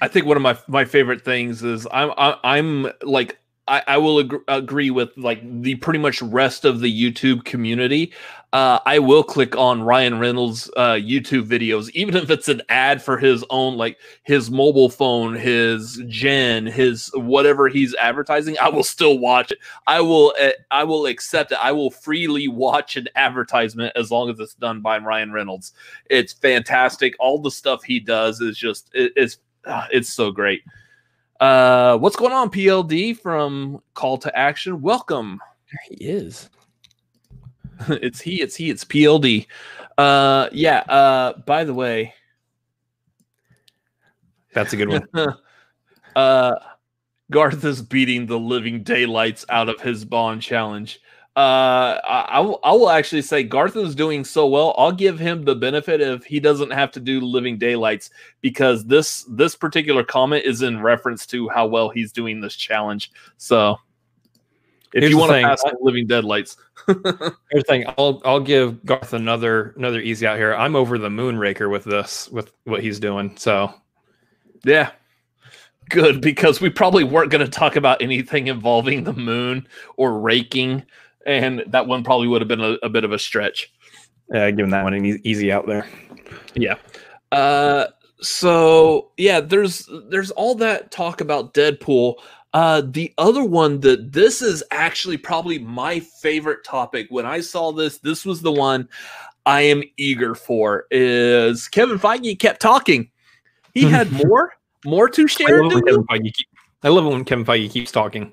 I think one of my my favorite things is I'm I'm like I, I will ag- agree with like the pretty much rest of the YouTube community. Uh, I will click on Ryan Reynolds' uh, YouTube videos, even if it's an ad for his own, like his mobile phone, his Gen, his whatever he's advertising. I will still watch it. I will, uh, I will accept it. I will freely watch an advertisement as long as it's done by Ryan Reynolds. It's fantastic. All the stuff he does is just, it, it's, uh, it's so great. Uh, what's going on, PLD from Call to Action? Welcome. There he is. it's he, it's he, it's PLD. Uh, yeah. Uh, by the way, that's a good one. uh, Garth is beating the living daylights out of his Bond challenge. Uh, I, will, I will actually say Garth is doing so well. I'll give him the benefit if he doesn't have to do Living Daylights because this this particular comment is in reference to how well he's doing this challenge. So, if Here's you want to pass I, Living Deadlights, here's the thing. I'll I'll give Garth another another easy out here. I'm over the Moonraker with this with what he's doing. So, yeah, good because we probably weren't going to talk about anything involving the moon or raking and that one probably would have been a, a bit of a stretch. Yeah, giving that one an e- easy out there. Yeah. Uh, so yeah, there's there's all that talk about Deadpool. Uh, the other one that this is actually probably my favorite topic. When I saw this, this was the one I am eager for. Is Kevin Feige kept talking? He had more, more to share. I love, Feige, I love it when Kevin Feige keeps talking.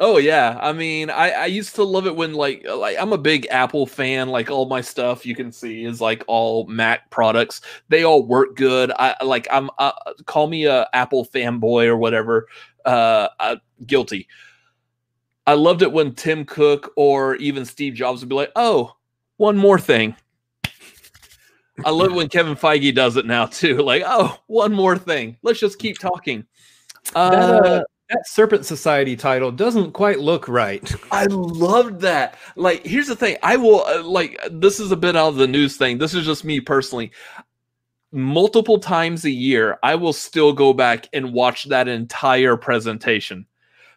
Oh yeah, I mean, I I used to love it when like uh, like I'm a big Apple fan. Like all my stuff you can see is like all Mac products. They all work good. I like I'm uh, call me a Apple fanboy or whatever. Uh, uh, guilty. I loved it when Tim Cook or even Steve Jobs would be like, "Oh, one more thing." I love when Kevin Feige does it now too. Like, "Oh, one more thing. Let's just keep talking." Uh, that, uh, that Serpent Society title doesn't quite look right. I loved that. Like, here's the thing. I will uh, like this is a bit out of the news thing. This is just me personally. Multiple times a year, I will still go back and watch that entire presentation.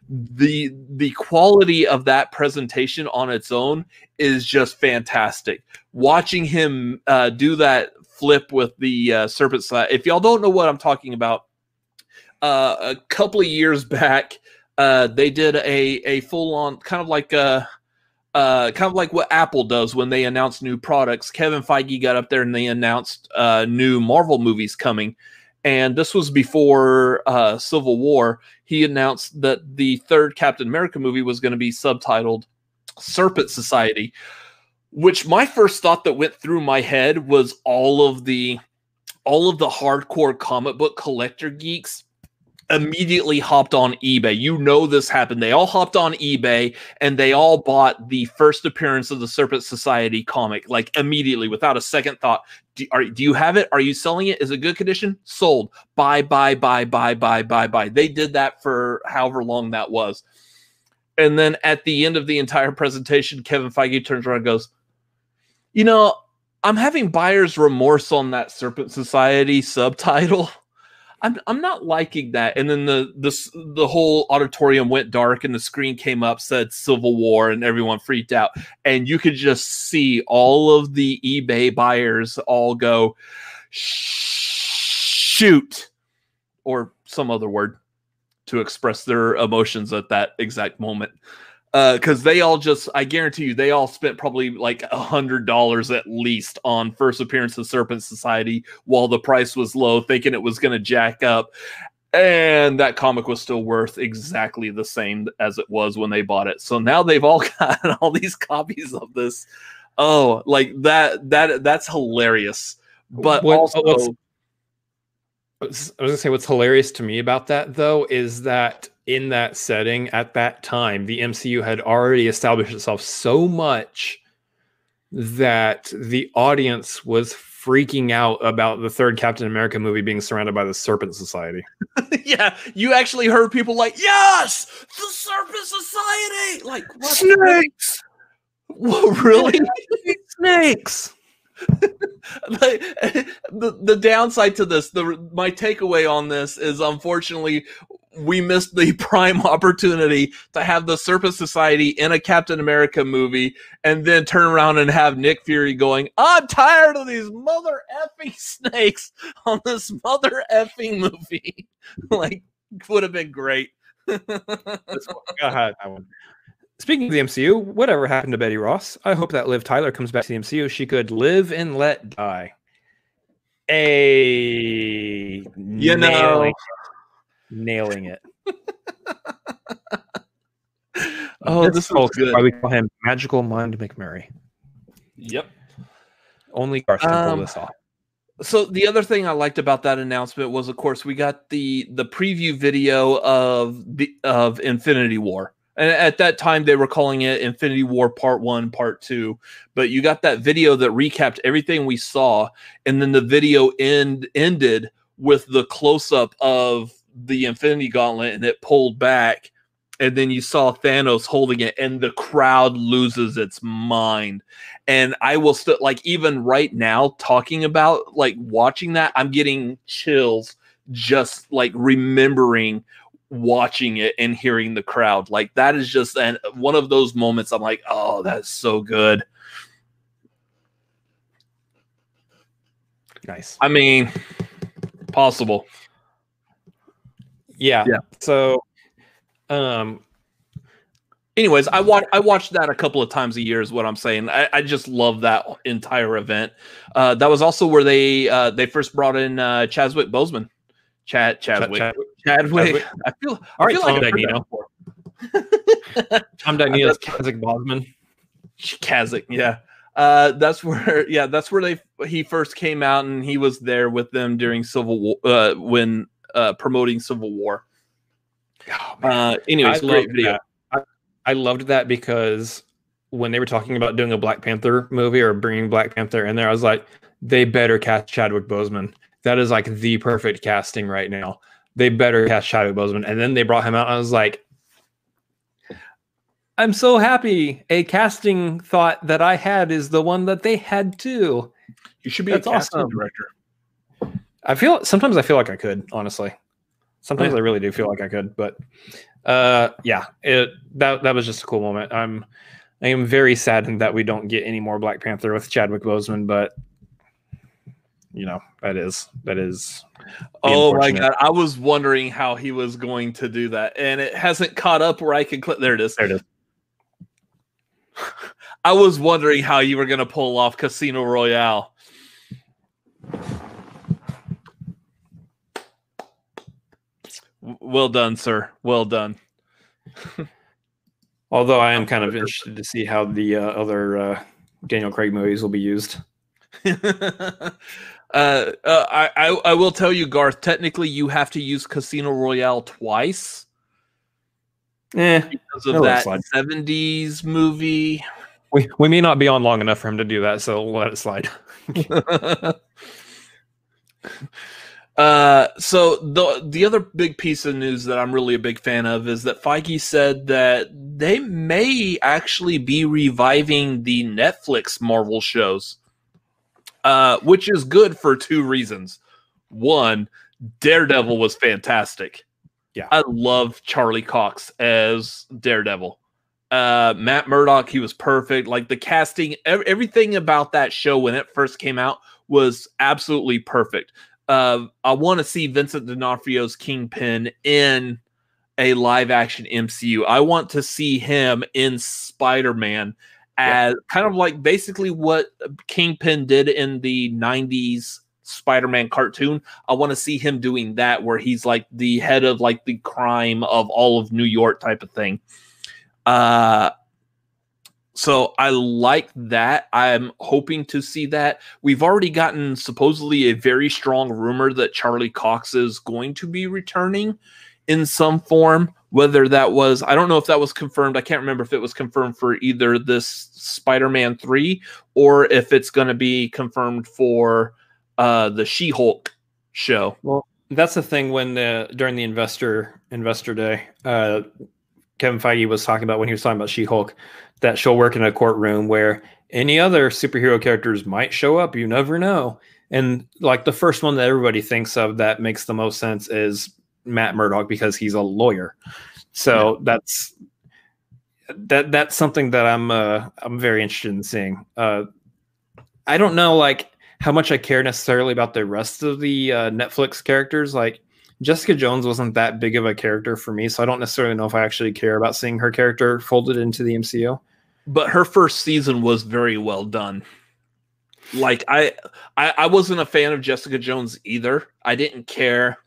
The the quality of that presentation on its own is just fantastic. Watching him uh, do that flip with the uh, Serpent Society. If y'all don't know what I'm talking about, uh, a couple of years back, uh, they did a a full on kind of like a uh, kind of like what Apple does when they announce new products. Kevin Feige got up there and they announced uh, new Marvel movies coming. And this was before uh, Civil War. He announced that the third Captain America movie was going to be subtitled Serpent Society, which my first thought that went through my head was all of the all of the hardcore comic book collector geeks immediately hopped on eBay. You know this happened. They all hopped on eBay and they all bought the first appearance of the Serpent Society comic like immediately without a second thought. Do, are, do you have it? Are you selling it? Is it good condition? Sold. Buy, buy, buy, buy, buy, buy, buy. They did that for however long that was. And then at the end of the entire presentation, Kevin Feige turns around and goes, You know, I'm having buyer's remorse on that Serpent Society subtitle. I'm I'm not liking that. And then the the the whole auditorium went dark and the screen came up said Civil War and everyone freaked out. And you could just see all of the eBay buyers all go shoot or some other word to express their emotions at that exact moment. Because uh, they all just i guarantee you they all spent probably like a hundred dollars at least on first appearance of serpent society while the price was low thinking it was going to jack up. And that comic was still worth exactly the same as it was when they bought it. So now they've all got all these copies of this. Oh like that that that's hilarious. But what, also I was gonna say what's hilarious to me about that though is that in that setting at that time, the MCU had already established itself so much that the audience was freaking out about the third Captain America movie being surrounded by the Serpent Society. yeah, you actually heard people like, "Yes, the Serpent Society!" Like what? snakes. Whoa, really? snakes. the, the downside to this, the my takeaway on this is unfortunately we missed the prime opportunity to have the Serpent Society in a Captain America movie and then turn around and have Nick Fury going, I'm tired of these mother effing snakes on this mother effing movie. like, would have been great. Speaking of the MCU, whatever happened to Betty Ross? I hope that Liv Tyler comes back to the MCU. She could live and let die. A you know, nailing it. oh, this, this is good. Why we call him Magical Mind McMurray. Yep. Only Garth can um, pull this off. So the other thing I liked about that announcement was, of course, we got the the preview video of the of Infinity War. And at that time, they were calling it Infinity War Part One, Part Two. But you got that video that recapped everything we saw, and then the video end ended with the close up of the Infinity Gauntlet and it pulled back, and then you saw Thanos holding it, and the crowd loses its mind. And I will still like even right now talking about like watching that, I'm getting chills just like remembering watching it and hearing the crowd. Like that is just and one of those moments I'm like, oh, that's so good. Nice. I mean, possible. Yeah. Yeah. So, um, anyways, I watch I watched that a couple of times a year. Is what I'm saying. I, I just love that entire event. Uh, that was also where they uh, they first brought in uh, Chadwick Boseman. Chad Chadwick. Chad, Chadwick. Chadwick. I feel. All right, Tom like Dagnino. Tom Dagnino's Chadwick Boseman. Kazakh, yeah. Uh, that's where, yeah, that's where they he first came out, and he was there with them during Civil War uh, when uh, promoting Civil War. Oh, uh, anyways, I great video. I, I loved that because when they were talking about doing a Black Panther movie or bringing Black Panther in there, I was like, they better cast Chadwick Boseman. That is like the perfect casting right now. They better cast Chadwick Boseman. And then they brought him out. I was like, I'm so happy. A casting thought that I had is the one that they had too. You should be That's a casting awesome. director. I feel sometimes I feel like I could, honestly. Sometimes yeah. I really do feel like I could, but uh yeah, it that that was just a cool moment. I'm I am very saddened that we don't get any more Black Panther with Chadwick Boseman, but you know, that is that is Oh my god, I was wondering how he was going to do that, and it hasn't caught up where I can click. There it is. There it is. I was wondering how you were going to pull off Casino Royale. Well done, sir. Well done. Although I am kind of interested to see how the uh, other uh, Daniel Craig movies will be used. uh, uh, I, I, I will tell you, Garth. Technically, you have to use Casino Royale twice. Eh, because of that '70s movie. We we may not be on long enough for him to do that, so we'll let it slide. Uh, so the the other big piece of news that I'm really a big fan of is that Feige said that they may actually be reviving the Netflix Marvel shows, uh, which is good for two reasons. One, Daredevil was fantastic. Yeah, I love Charlie Cox as Daredevil. Uh, Matt Murdock, he was perfect. Like the casting, everything about that show when it first came out was absolutely perfect uh, I want to see Vincent D'Onofrio's Kingpin in a live action MCU. I want to see him in Spider Man as yeah. kind of like basically what Kingpin did in the 90s Spider Man cartoon. I want to see him doing that where he's like the head of like the crime of all of New York type of thing. Uh, so I like that. I'm hoping to see that. We've already gotten supposedly a very strong rumor that Charlie Cox is going to be returning in some form. Whether that was, I don't know if that was confirmed. I can't remember if it was confirmed for either this Spider Man 3 or if it's going to be confirmed for uh, the She Hulk show. Well, that's the thing when the, during the investor investor day, uh, Kevin Feige was talking about when he was talking about She Hulk that she'll work in a courtroom where any other superhero characters might show up. You never know. And like the first one that everybody thinks of that makes the most sense is Matt Murdock because he's a lawyer. So yeah. that's that that's something that I'm uh, I'm very interested in seeing. Uh, I don't know like how much I care necessarily about the rest of the uh, Netflix characters. Like Jessica Jones wasn't that big of a character for me, so I don't necessarily know if I actually care about seeing her character folded into the MCU but her first season was very well done. Like I, I, I wasn't a fan of Jessica Jones either. I didn't care.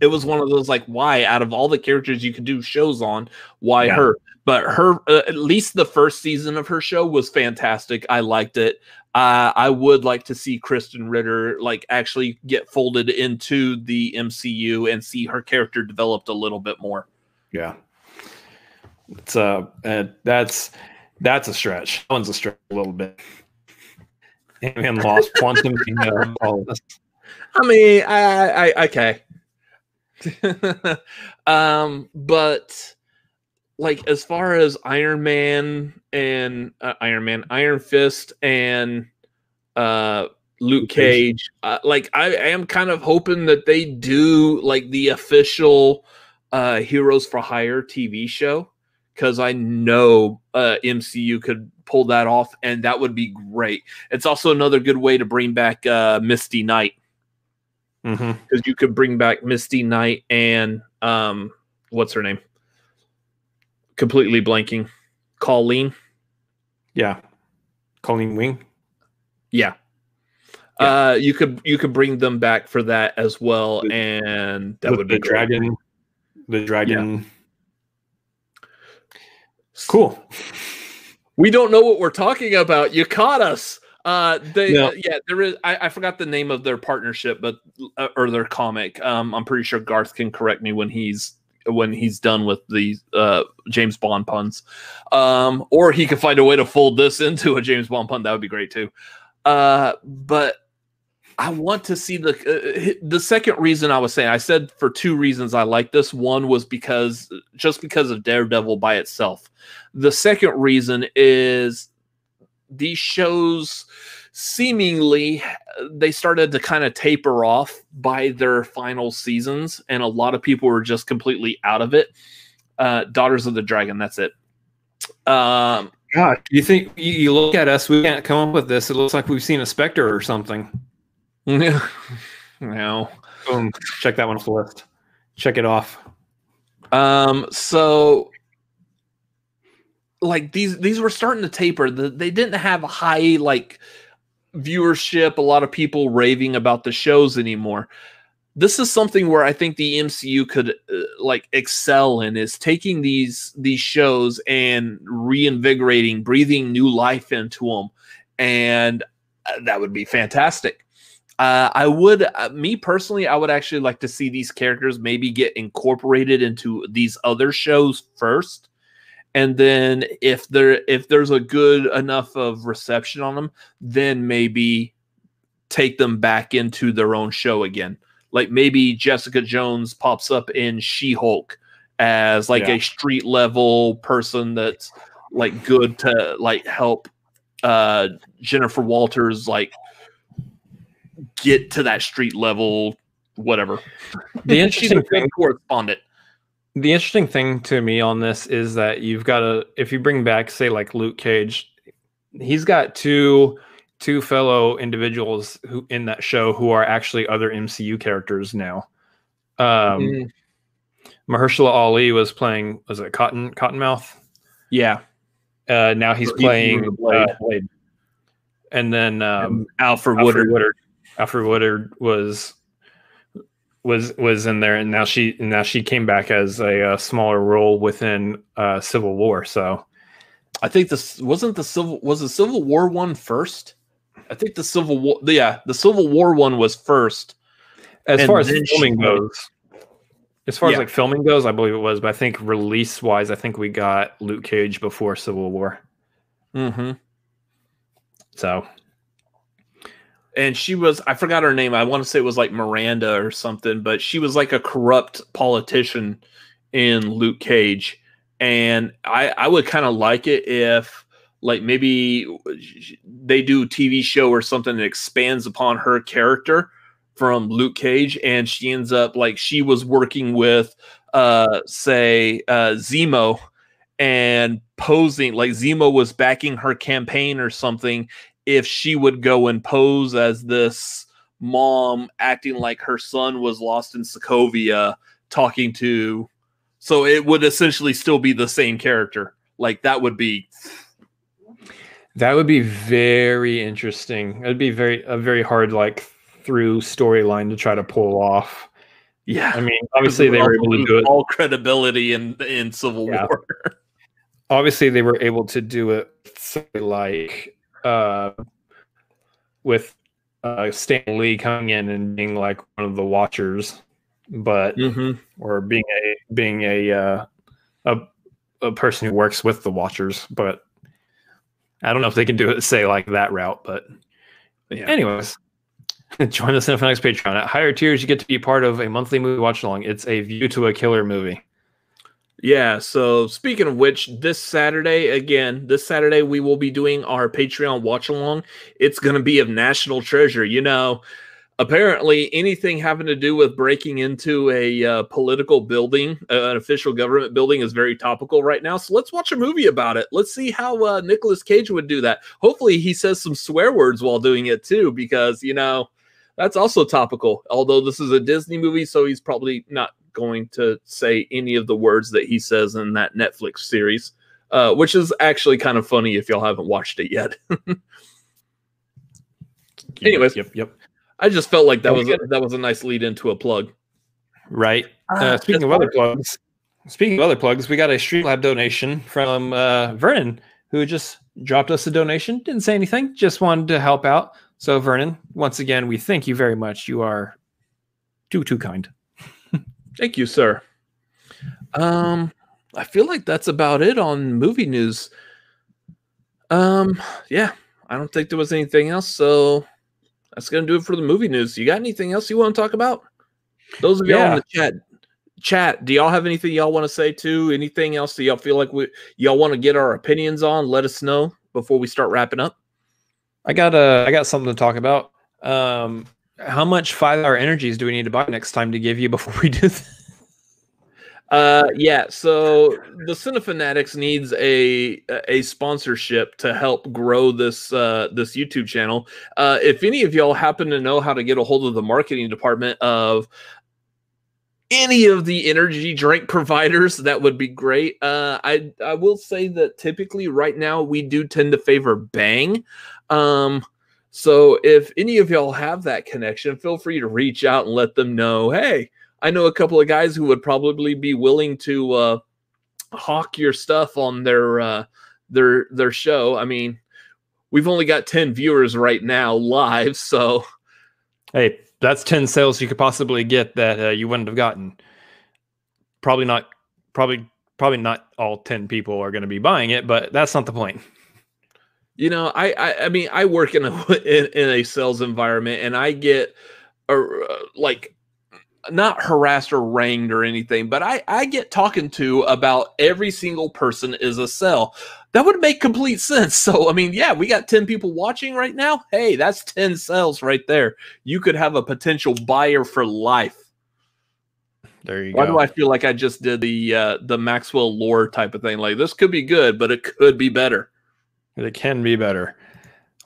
It was one of those like, why out of all the characters you could do shows on, why yeah. her? But her, uh, at least the first season of her show was fantastic. I liked it. Uh, I would like to see Krysten Ritter like actually get folded into the MCU and see her character developed a little bit more. Yeah, it's uh, uh that's that's a stretch. That one's a stretch a little bit. And lost quantum. I mean, I, I okay. um, but like as far as Iron Man and uh, Iron Man, Iron Fist, and uh, Luke Cage, uh, like I, I am kind of hoping that they do like the official uh, Heroes for Hire TV show because I know uh, MCU could pull that off, and that would be great. It's also another good way to bring back uh, Misty Knight because mm-hmm. you could bring back Misty Knight and um, what's her name? Completely blanking. Colleen. Yeah, Colleen Wing. Yeah. yeah. Uh, you could you could bring them back for that as well, and that would be the dragon. The dragon. Yeah Cool. We don't know what we're talking about. You caught us. Uh, they no. uh, yeah, there is. I, I, forgot the name of their partnership, but uh, or their comic. Um, I'm pretty sure Garth can correct me when he's when he's done with the uh, James Bond puns. Um, or he could find a way to fold this into a James Bond pun. That would be great too. Uh, but I want to see the uh, the second reason I was saying I said for two reasons I like this. One was because just because of Daredevil by itself. The second reason is these shows seemingly they started to kind of taper off by their final seasons and a lot of people were just completely out of it. Uh, Daughters of the Dragon, that's it. Um God, you think you look at us, we can't come up with this. It looks like we've seen a specter or something. no. Boom. Check that one off the list. Check it off. Um. So, like these these were starting to taper. The, they didn't have high like viewership. A lot of people raving about the shows anymore. This is something where I think the MCU could uh, like excel in is taking these these shows and reinvigorating, breathing new life into them, and uh, that would be fantastic. Uh, I would, uh, me personally, I would actually like to see these characters maybe get incorporated into these other shows first, and then if there if there's a good enough of reception on them, then maybe take them back into their own show again. Like maybe Jessica Jones pops up in She Hulk as like yeah. a street level person that's like good to like help uh Jennifer Walters like get to that street level, whatever. The interesting thing correspondent. The interesting thing to me on this is that you've got to if you bring back say like Luke Cage, he's got two two fellow individuals who in that show who are actually other MCU characters now. Um, mm. Mahershala Ali was playing. Was it Cotton Cottonmouth? Yeah. Uh, now he's playing Blade. Uh, Blade. And then um, Alfred, Alfred Woodard. Woodard. Alfred Woodard was was was in there, and now she now she came back as a, a smaller role within uh, Civil War. So I think this wasn't the civil was the Civil War one first. I think the Civil War, yeah, the Civil War one was first. As far as filming goes, as far yeah. as like filming goes, I believe it was, but I think release wise, I think we got Luke Cage before Civil War. Mm-hmm. So, and she was I forgot her name. I want to say it was like Miranda or something, but she was like a corrupt politician in Luke Cage, and I I would kind of like it if like maybe they do a TV show or something that expands upon her character from Luke Cage, and she ends up like she was working with uh say uh Zemo and posing like Zemo was backing her campaign or something if she would go and pose as this mom acting like her son was lost in Sokovia talking to so it would essentially still be the same character like that would be that would be very interesting. It'd be very a very hard like through storyline to try to pull off. Yeah, I mean, obviously they were able to do it all credibility in in Civil yeah. War. obviously, they were able to do it like uh, with uh, Stan Lee coming in and being like one of the Watchers, but mm-hmm. or being a being a uh, a a person who works with the Watchers, but I don't know if they can do it, say like that route, but yeah. anyways, join the Cinephonics Patreon. At higher tiers, you get to be part of a monthly movie watch along. It's a view to a killer movie. Yeah. So speaking of which, this Saturday, again, this Saturday, we will be doing our Patreon watch along. It's going to be of national treasure. You know, apparently anything having to do with breaking into a uh, political building, uh, an official government building, is very topical right now. So let's watch a movie about it. Let's see how uh, Nicolas Cage would do that. Hopefully, he says some swear words while doing it too, because you know that's also topical. Although this is a Disney movie, so he's probably not going to say any of the words that he says in that Netflix series. Uh, which is actually kind of funny if y'all haven't watched it yet. Anyways, yep, yep. I just felt like that was a, that was a nice lead into a plug. Right. Uh, uh, speaking of other plugs, speaking of other plugs, we got a Streamlab donation from uh, Vernon, who just dropped us a donation. Didn't say anything, just wanted to help out. So Vernon, once again, we thank you very much. You are too too kind. Thank you, sir. Um, I feel like that's about it on movie news. Um, yeah, I don't think there was anything else. So that's gonna do it for the movie news. You got anything else you want to talk about? Those of y'all yeah. in the chat, chat, do y'all have anything y'all want to say too? Anything else that y'all feel like we y'all want to get our opinions on? Let us know before we start wrapping up. I got uh I got something to talk about. Um how much five hour energies do we need to buy next time to give you before we do this? Uh, yeah. So the Cinefanatics needs a a sponsorship to help grow this uh, this YouTube channel. Uh, if any of y'all happen to know how to get a hold of the marketing department of any of the energy drink providers, that would be great. Uh, I I will say that typically right now we do tend to favor Bang. Um, so if any of y'all have that connection, feel free to reach out and let them know. Hey I know a couple of guys who would probably be willing to uh, hawk your stuff on their uh, their their show. I mean, we've only got ten viewers right now live, so hey, that's ten sales you could possibly get that uh, you wouldn't have gotten. Probably not. Probably probably not all ten people are going to be buying it, but that's not the point. You know, I I, I mean, I work in a in, in a sales environment, and I get a, uh, like not harassed or ranged or anything, but I, I get talking to about every single person is a sell. That would make complete sense. So, I mean, yeah, we got 10 people watching right now. Hey, that's 10 sales right there. You could have a potential buyer for life. There you Why go. Why do I feel like I just did the uh, the Maxwell Lord type of thing? Like this could be good, but it could be better. It can be better.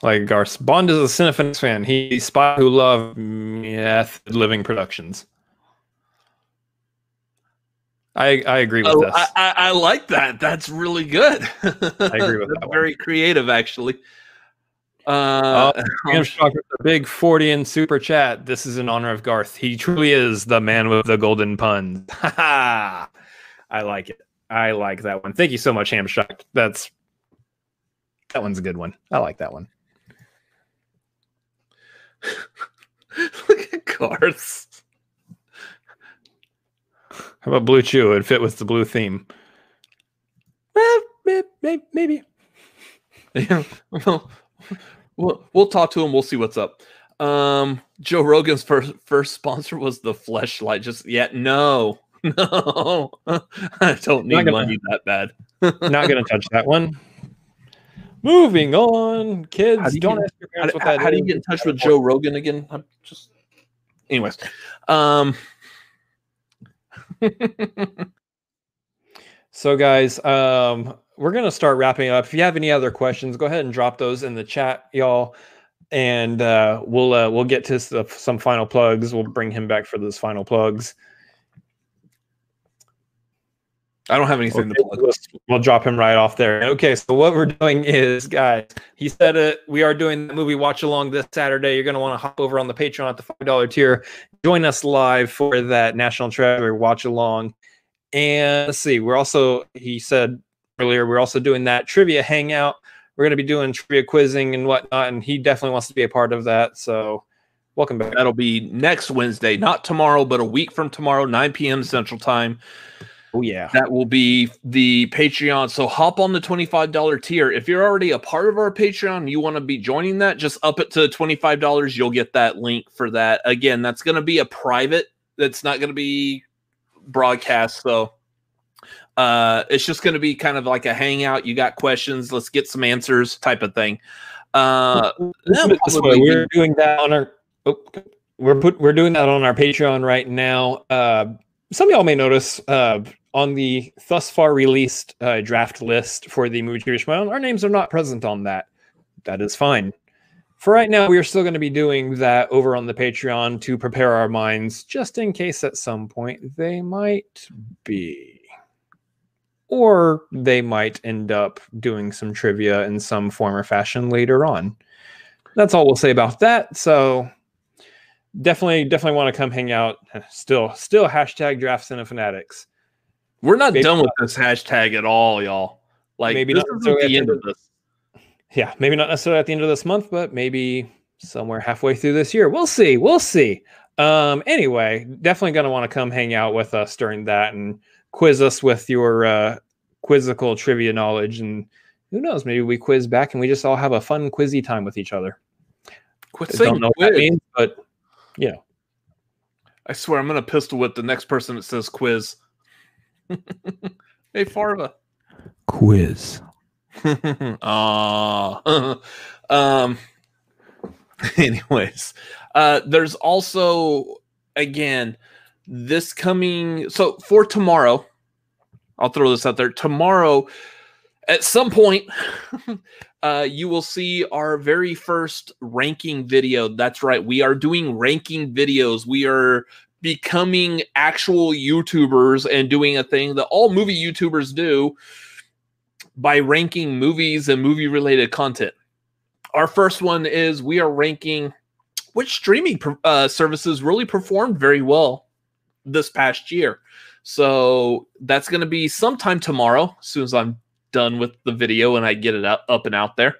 Like Garth Bond is a Cinephonics fan. He's spy who love meth living productions. I, I agree with oh, this. I, I, I, like that. That's really good. I agree with that. Very creative, actually. Uh, oh, a big 40 in super chat. This is in honor of Garth. He truly is the man with the golden puns. I like it. I like that one. Thank you so much, Hamshock. That's that one's a good one. I like that one. Look at cars. How about Blue Chew? It'd fit with the blue theme. Well, maybe. maybe. Yeah. Well, we'll we'll talk to him. We'll see what's up. Um, Joe Rogan's first first sponsor was the fleshlight. Just yet, yeah, no, no, I don't need gonna, money that bad. not gonna touch that one. Moving on, kids. Do don't get, ask your parents how, what that how, how do you get in touch with Joe Rogan again? I'm just, anyways. Um. so, guys, um, we're gonna start wrapping up. If you have any other questions, go ahead and drop those in the chat, y'all, and uh, we'll uh, we'll get to some final plugs. We'll bring him back for those final plugs. I don't have anything okay, to plug. We'll, we'll drop him right off there. Okay, so what we're doing is, guys, he said it. We are doing the movie watch along this Saturday. You're going to want to hop over on the Patreon at the five dollar tier. Join us live for that National Treasure watch along. And let's see, we're also he said earlier we're also doing that trivia hangout. We're going to be doing trivia quizzing and whatnot, and he definitely wants to be a part of that. So welcome back. That'll be next Wednesday, not tomorrow, but a week from tomorrow, 9 p.m. Central Time. Oh yeah. That will be the Patreon. So hop on the $25 tier. If you're already a part of our Patreon and you want to be joining that, just up it to $25. You'll get that link for that. Again, that's going to be a private. That's not going to be broadcast. So uh it's just going to be kind of like a hangout. You got questions, let's get some answers type of thing. Uh we're doing that on our oh, we're put we're doing that on our Patreon right now. Uh some of y'all may notice uh on the thus far released uh, draft list for the movie Trivia our names are not present on that. That is fine. For right now, we are still going to be doing that over on the Patreon to prepare our minds, just in case at some point they might be. Or they might end up doing some trivia in some form or fashion later on. That's all we'll say about that. So definitely, definitely want to come hang out. Still, still hashtag draft Cinefanatics. We're not maybe done with this hashtag at all, y'all. Like maybe not at the end of this. Yeah, maybe not necessarily at the end of this month, but maybe somewhere halfway through this year. We'll see. We'll see. Um, anyway, definitely gonna want to come hang out with us during that and quiz us with your uh, quizzical trivia knowledge. And who knows, maybe we quiz back and we just all have a fun quizzy time with each other. Quit saying don't know quiz. what that means, but you know. I swear I'm gonna pistol whip the next person that says quiz. Hey, Farva. Quiz. Ah. um. Anyways, uh, there's also again this coming. So for tomorrow, I'll throw this out there. Tomorrow, at some point, uh, you will see our very first ranking video. That's right. We are doing ranking videos. We are becoming actual YouTubers and doing a thing that all movie YouTubers do by ranking movies and movie related content. Our first one is we are ranking which streaming uh, services really performed very well this past year. So that's going to be sometime tomorrow, as soon as I'm done with the video and I get it up, up and out there.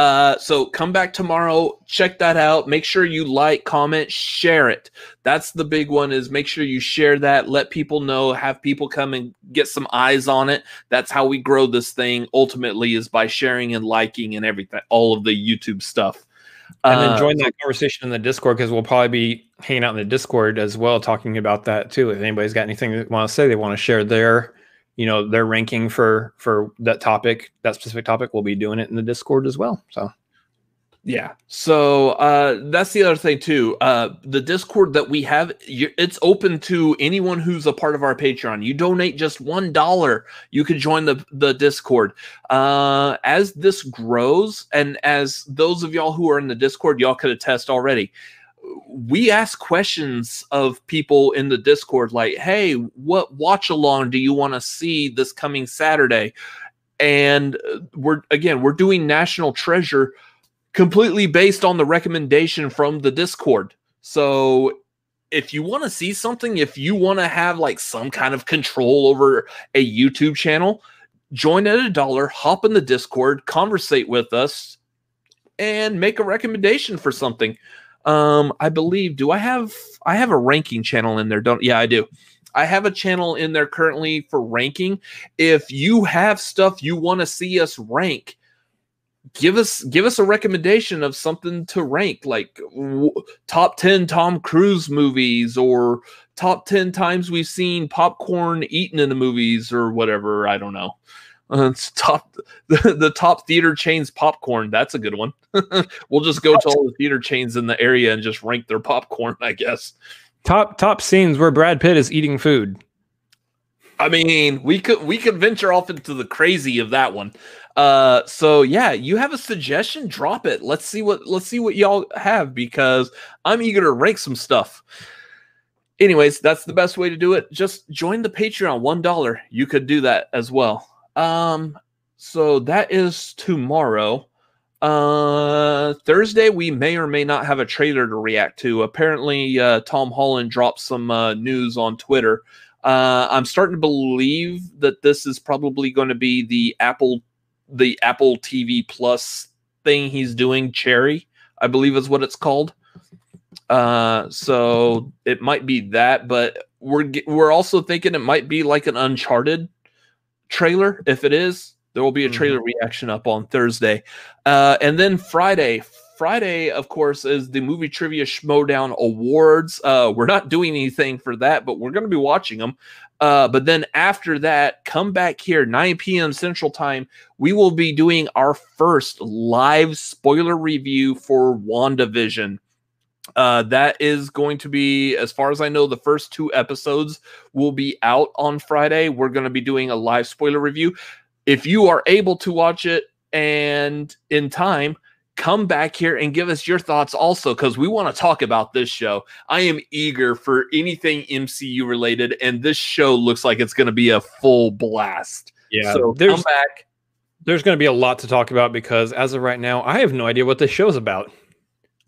Uh, so come back tomorrow, check that out. Make sure you like, comment, share it. That's the big one is make sure you share that, let people know, have people come and get some eyes on it. That's how we grow this thing ultimately is by sharing and liking and everything, all of the YouTube stuff. And then uh, join that conversation in the Discord because we'll probably be hanging out in the Discord as well, talking about that too. If anybody's got anything they want to say, they want to share their you know their ranking for for that topic that specific topic we'll be doing it in the discord as well so. Yeah so uh that's the other thing too uh the discord that we have it's open to anyone who's a part of our patreon. You donate just one dollar you can join the the discord. Uh as this grows and as those of y'all who are in the discord y'all could attest already we ask questions of people in the Discord like, hey, what watch along do you want to see this coming Saturday? And uh, we're again, we're doing National Treasure completely based on the recommendation from the Discord. So if you want to see something, if you want to have like some kind of control over a YouTube channel, join at a dollar, hop in the Discord, conversate with us, and make a recommendation for something. Um, I believe, do I have I have a ranking channel in there? Don't yeah, I do. I have a channel in there currently for ranking. If you have stuff you want to see us rank, give us give us a recommendation of something to rank like w- top 10 Tom Cruise movies or top 10 times we've seen popcorn eaten in the movies or whatever, I don't know. Uh, top the, the top theater chains popcorn. That's a good one. we'll just go to all the theater chains in the area and just rank their popcorn, I guess. Top top scenes where Brad Pitt is eating food. I mean, we could we could venture off into the crazy of that one. Uh, so yeah, you have a suggestion? Drop it. Let's see what let's see what y'all have because I'm eager to rank some stuff. Anyways, that's the best way to do it. Just join the Patreon, one dollar. You could do that as well. Um, so that is tomorrow. Uh, Thursday we may or may not have a trailer to react to. Apparently, uh, Tom Holland dropped some uh, news on Twitter. Uh, I'm starting to believe that this is probably going to be the Apple the Apple TV Plus thing he's doing, Cherry, I believe is what it's called. Uh, so it might be that, but we're we're also thinking it might be like an Uncharted trailer. If it is, there will be a trailer mm-hmm. reaction up on Thursday, uh, and then Friday. Friday, of course, is the movie trivia Schmoedown Awards. Uh, we're not doing anything for that, but we're going to be watching them. Uh, but then after that, come back here, 9 p.m. Central Time. We will be doing our first live spoiler review for WandaVision. Uh, that is going to be, as far as I know, the first two episodes will be out on Friday. We're going to be doing a live spoiler review. If you are able to watch it and in time, come back here and give us your thoughts also because we want to talk about this show. I am eager for anything MCU related, and this show looks like it's going to be a full blast. Yeah, so there's, come back. There's going to be a lot to talk about because as of right now, I have no idea what this show's about.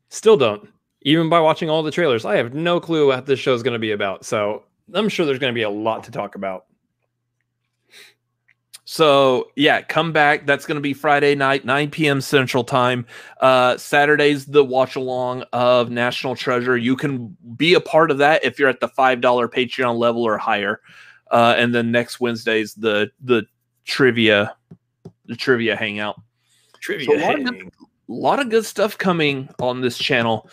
Still don't. Even by watching all the trailers, I have no clue what this show is going to be about. So I'm sure there's going to be a lot to talk about. So yeah, come back. That's going to be Friday night, 9 p.m. Central Time. Uh, Saturday's the watch along of National Treasure. You can be a part of that if you're at the five dollar Patreon level or higher. Uh, and then next Wednesday's the the trivia, the trivia hangout. Trivia. So a, lot of, good, a lot of good stuff coming on this channel.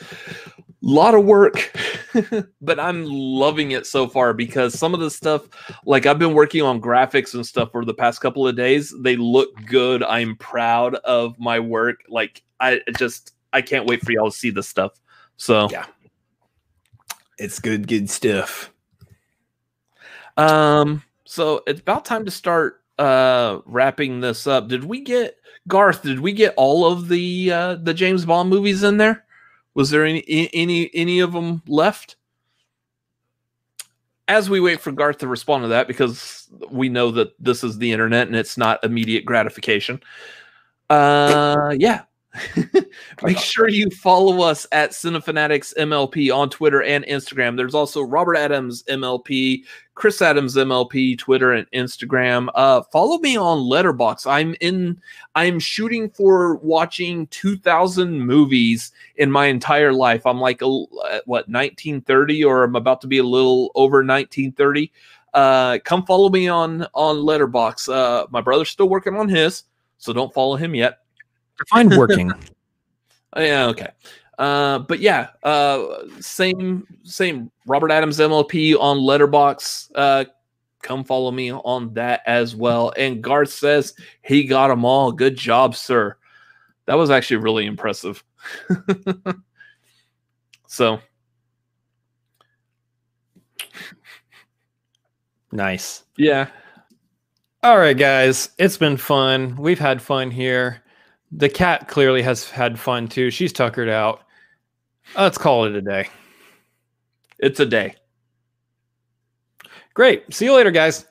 A lot of work but i'm loving it so far because some of the stuff like i've been working on graphics and stuff for the past couple of days. They look good. I'm proud of my work. Like i just i can't wait for y'all to see this stuff. So yeah. It's good good stuff. um so it's about time to start uh wrapping this up. Did we get garth did we get all of the uh the james bond movies in there was there any any any of them left? As we wait for Garth to respond to that, because we know that this is the internet and it's not immediate gratification. Uh, yeah, Make sure you follow us at Cinefanatics MLP on Twitter and Instagram. There's also Robert Adams MLP, Chris Adams MLP, Twitter and Instagram. Uh, follow me on Letterboxd. I'm in. I'm shooting for watching 2,000 movies in my entire life. I'm like a, what 1930, or I'm about to be a little over 1930. Uh, come follow me on on Letterboxd. Uh, my brother's still working on his, so don't follow him yet. Define working. oh, yeah, okay. Uh, but yeah, uh, same same Robert Adams MLP on Letterboxd. Uh, come follow me on that as well. And Garth says he got them all. Good job, sir. That was actually really impressive. so nice. Yeah. All right, guys. It's been fun. We've had fun here. The cat clearly has had fun too. She's tuckered out. Let's call it a day. It's a day. Great. See you later, guys.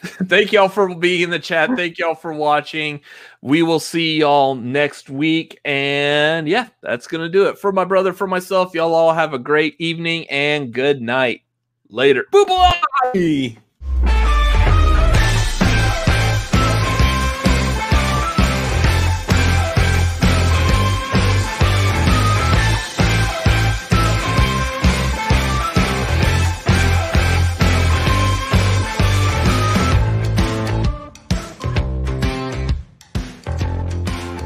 Thank y'all for being in the chat. Thank y'all for watching. We will see y'all next week. And yeah, that's going to do it. For my brother, for myself, y'all all have a great evening and good night. Later. Boo bye.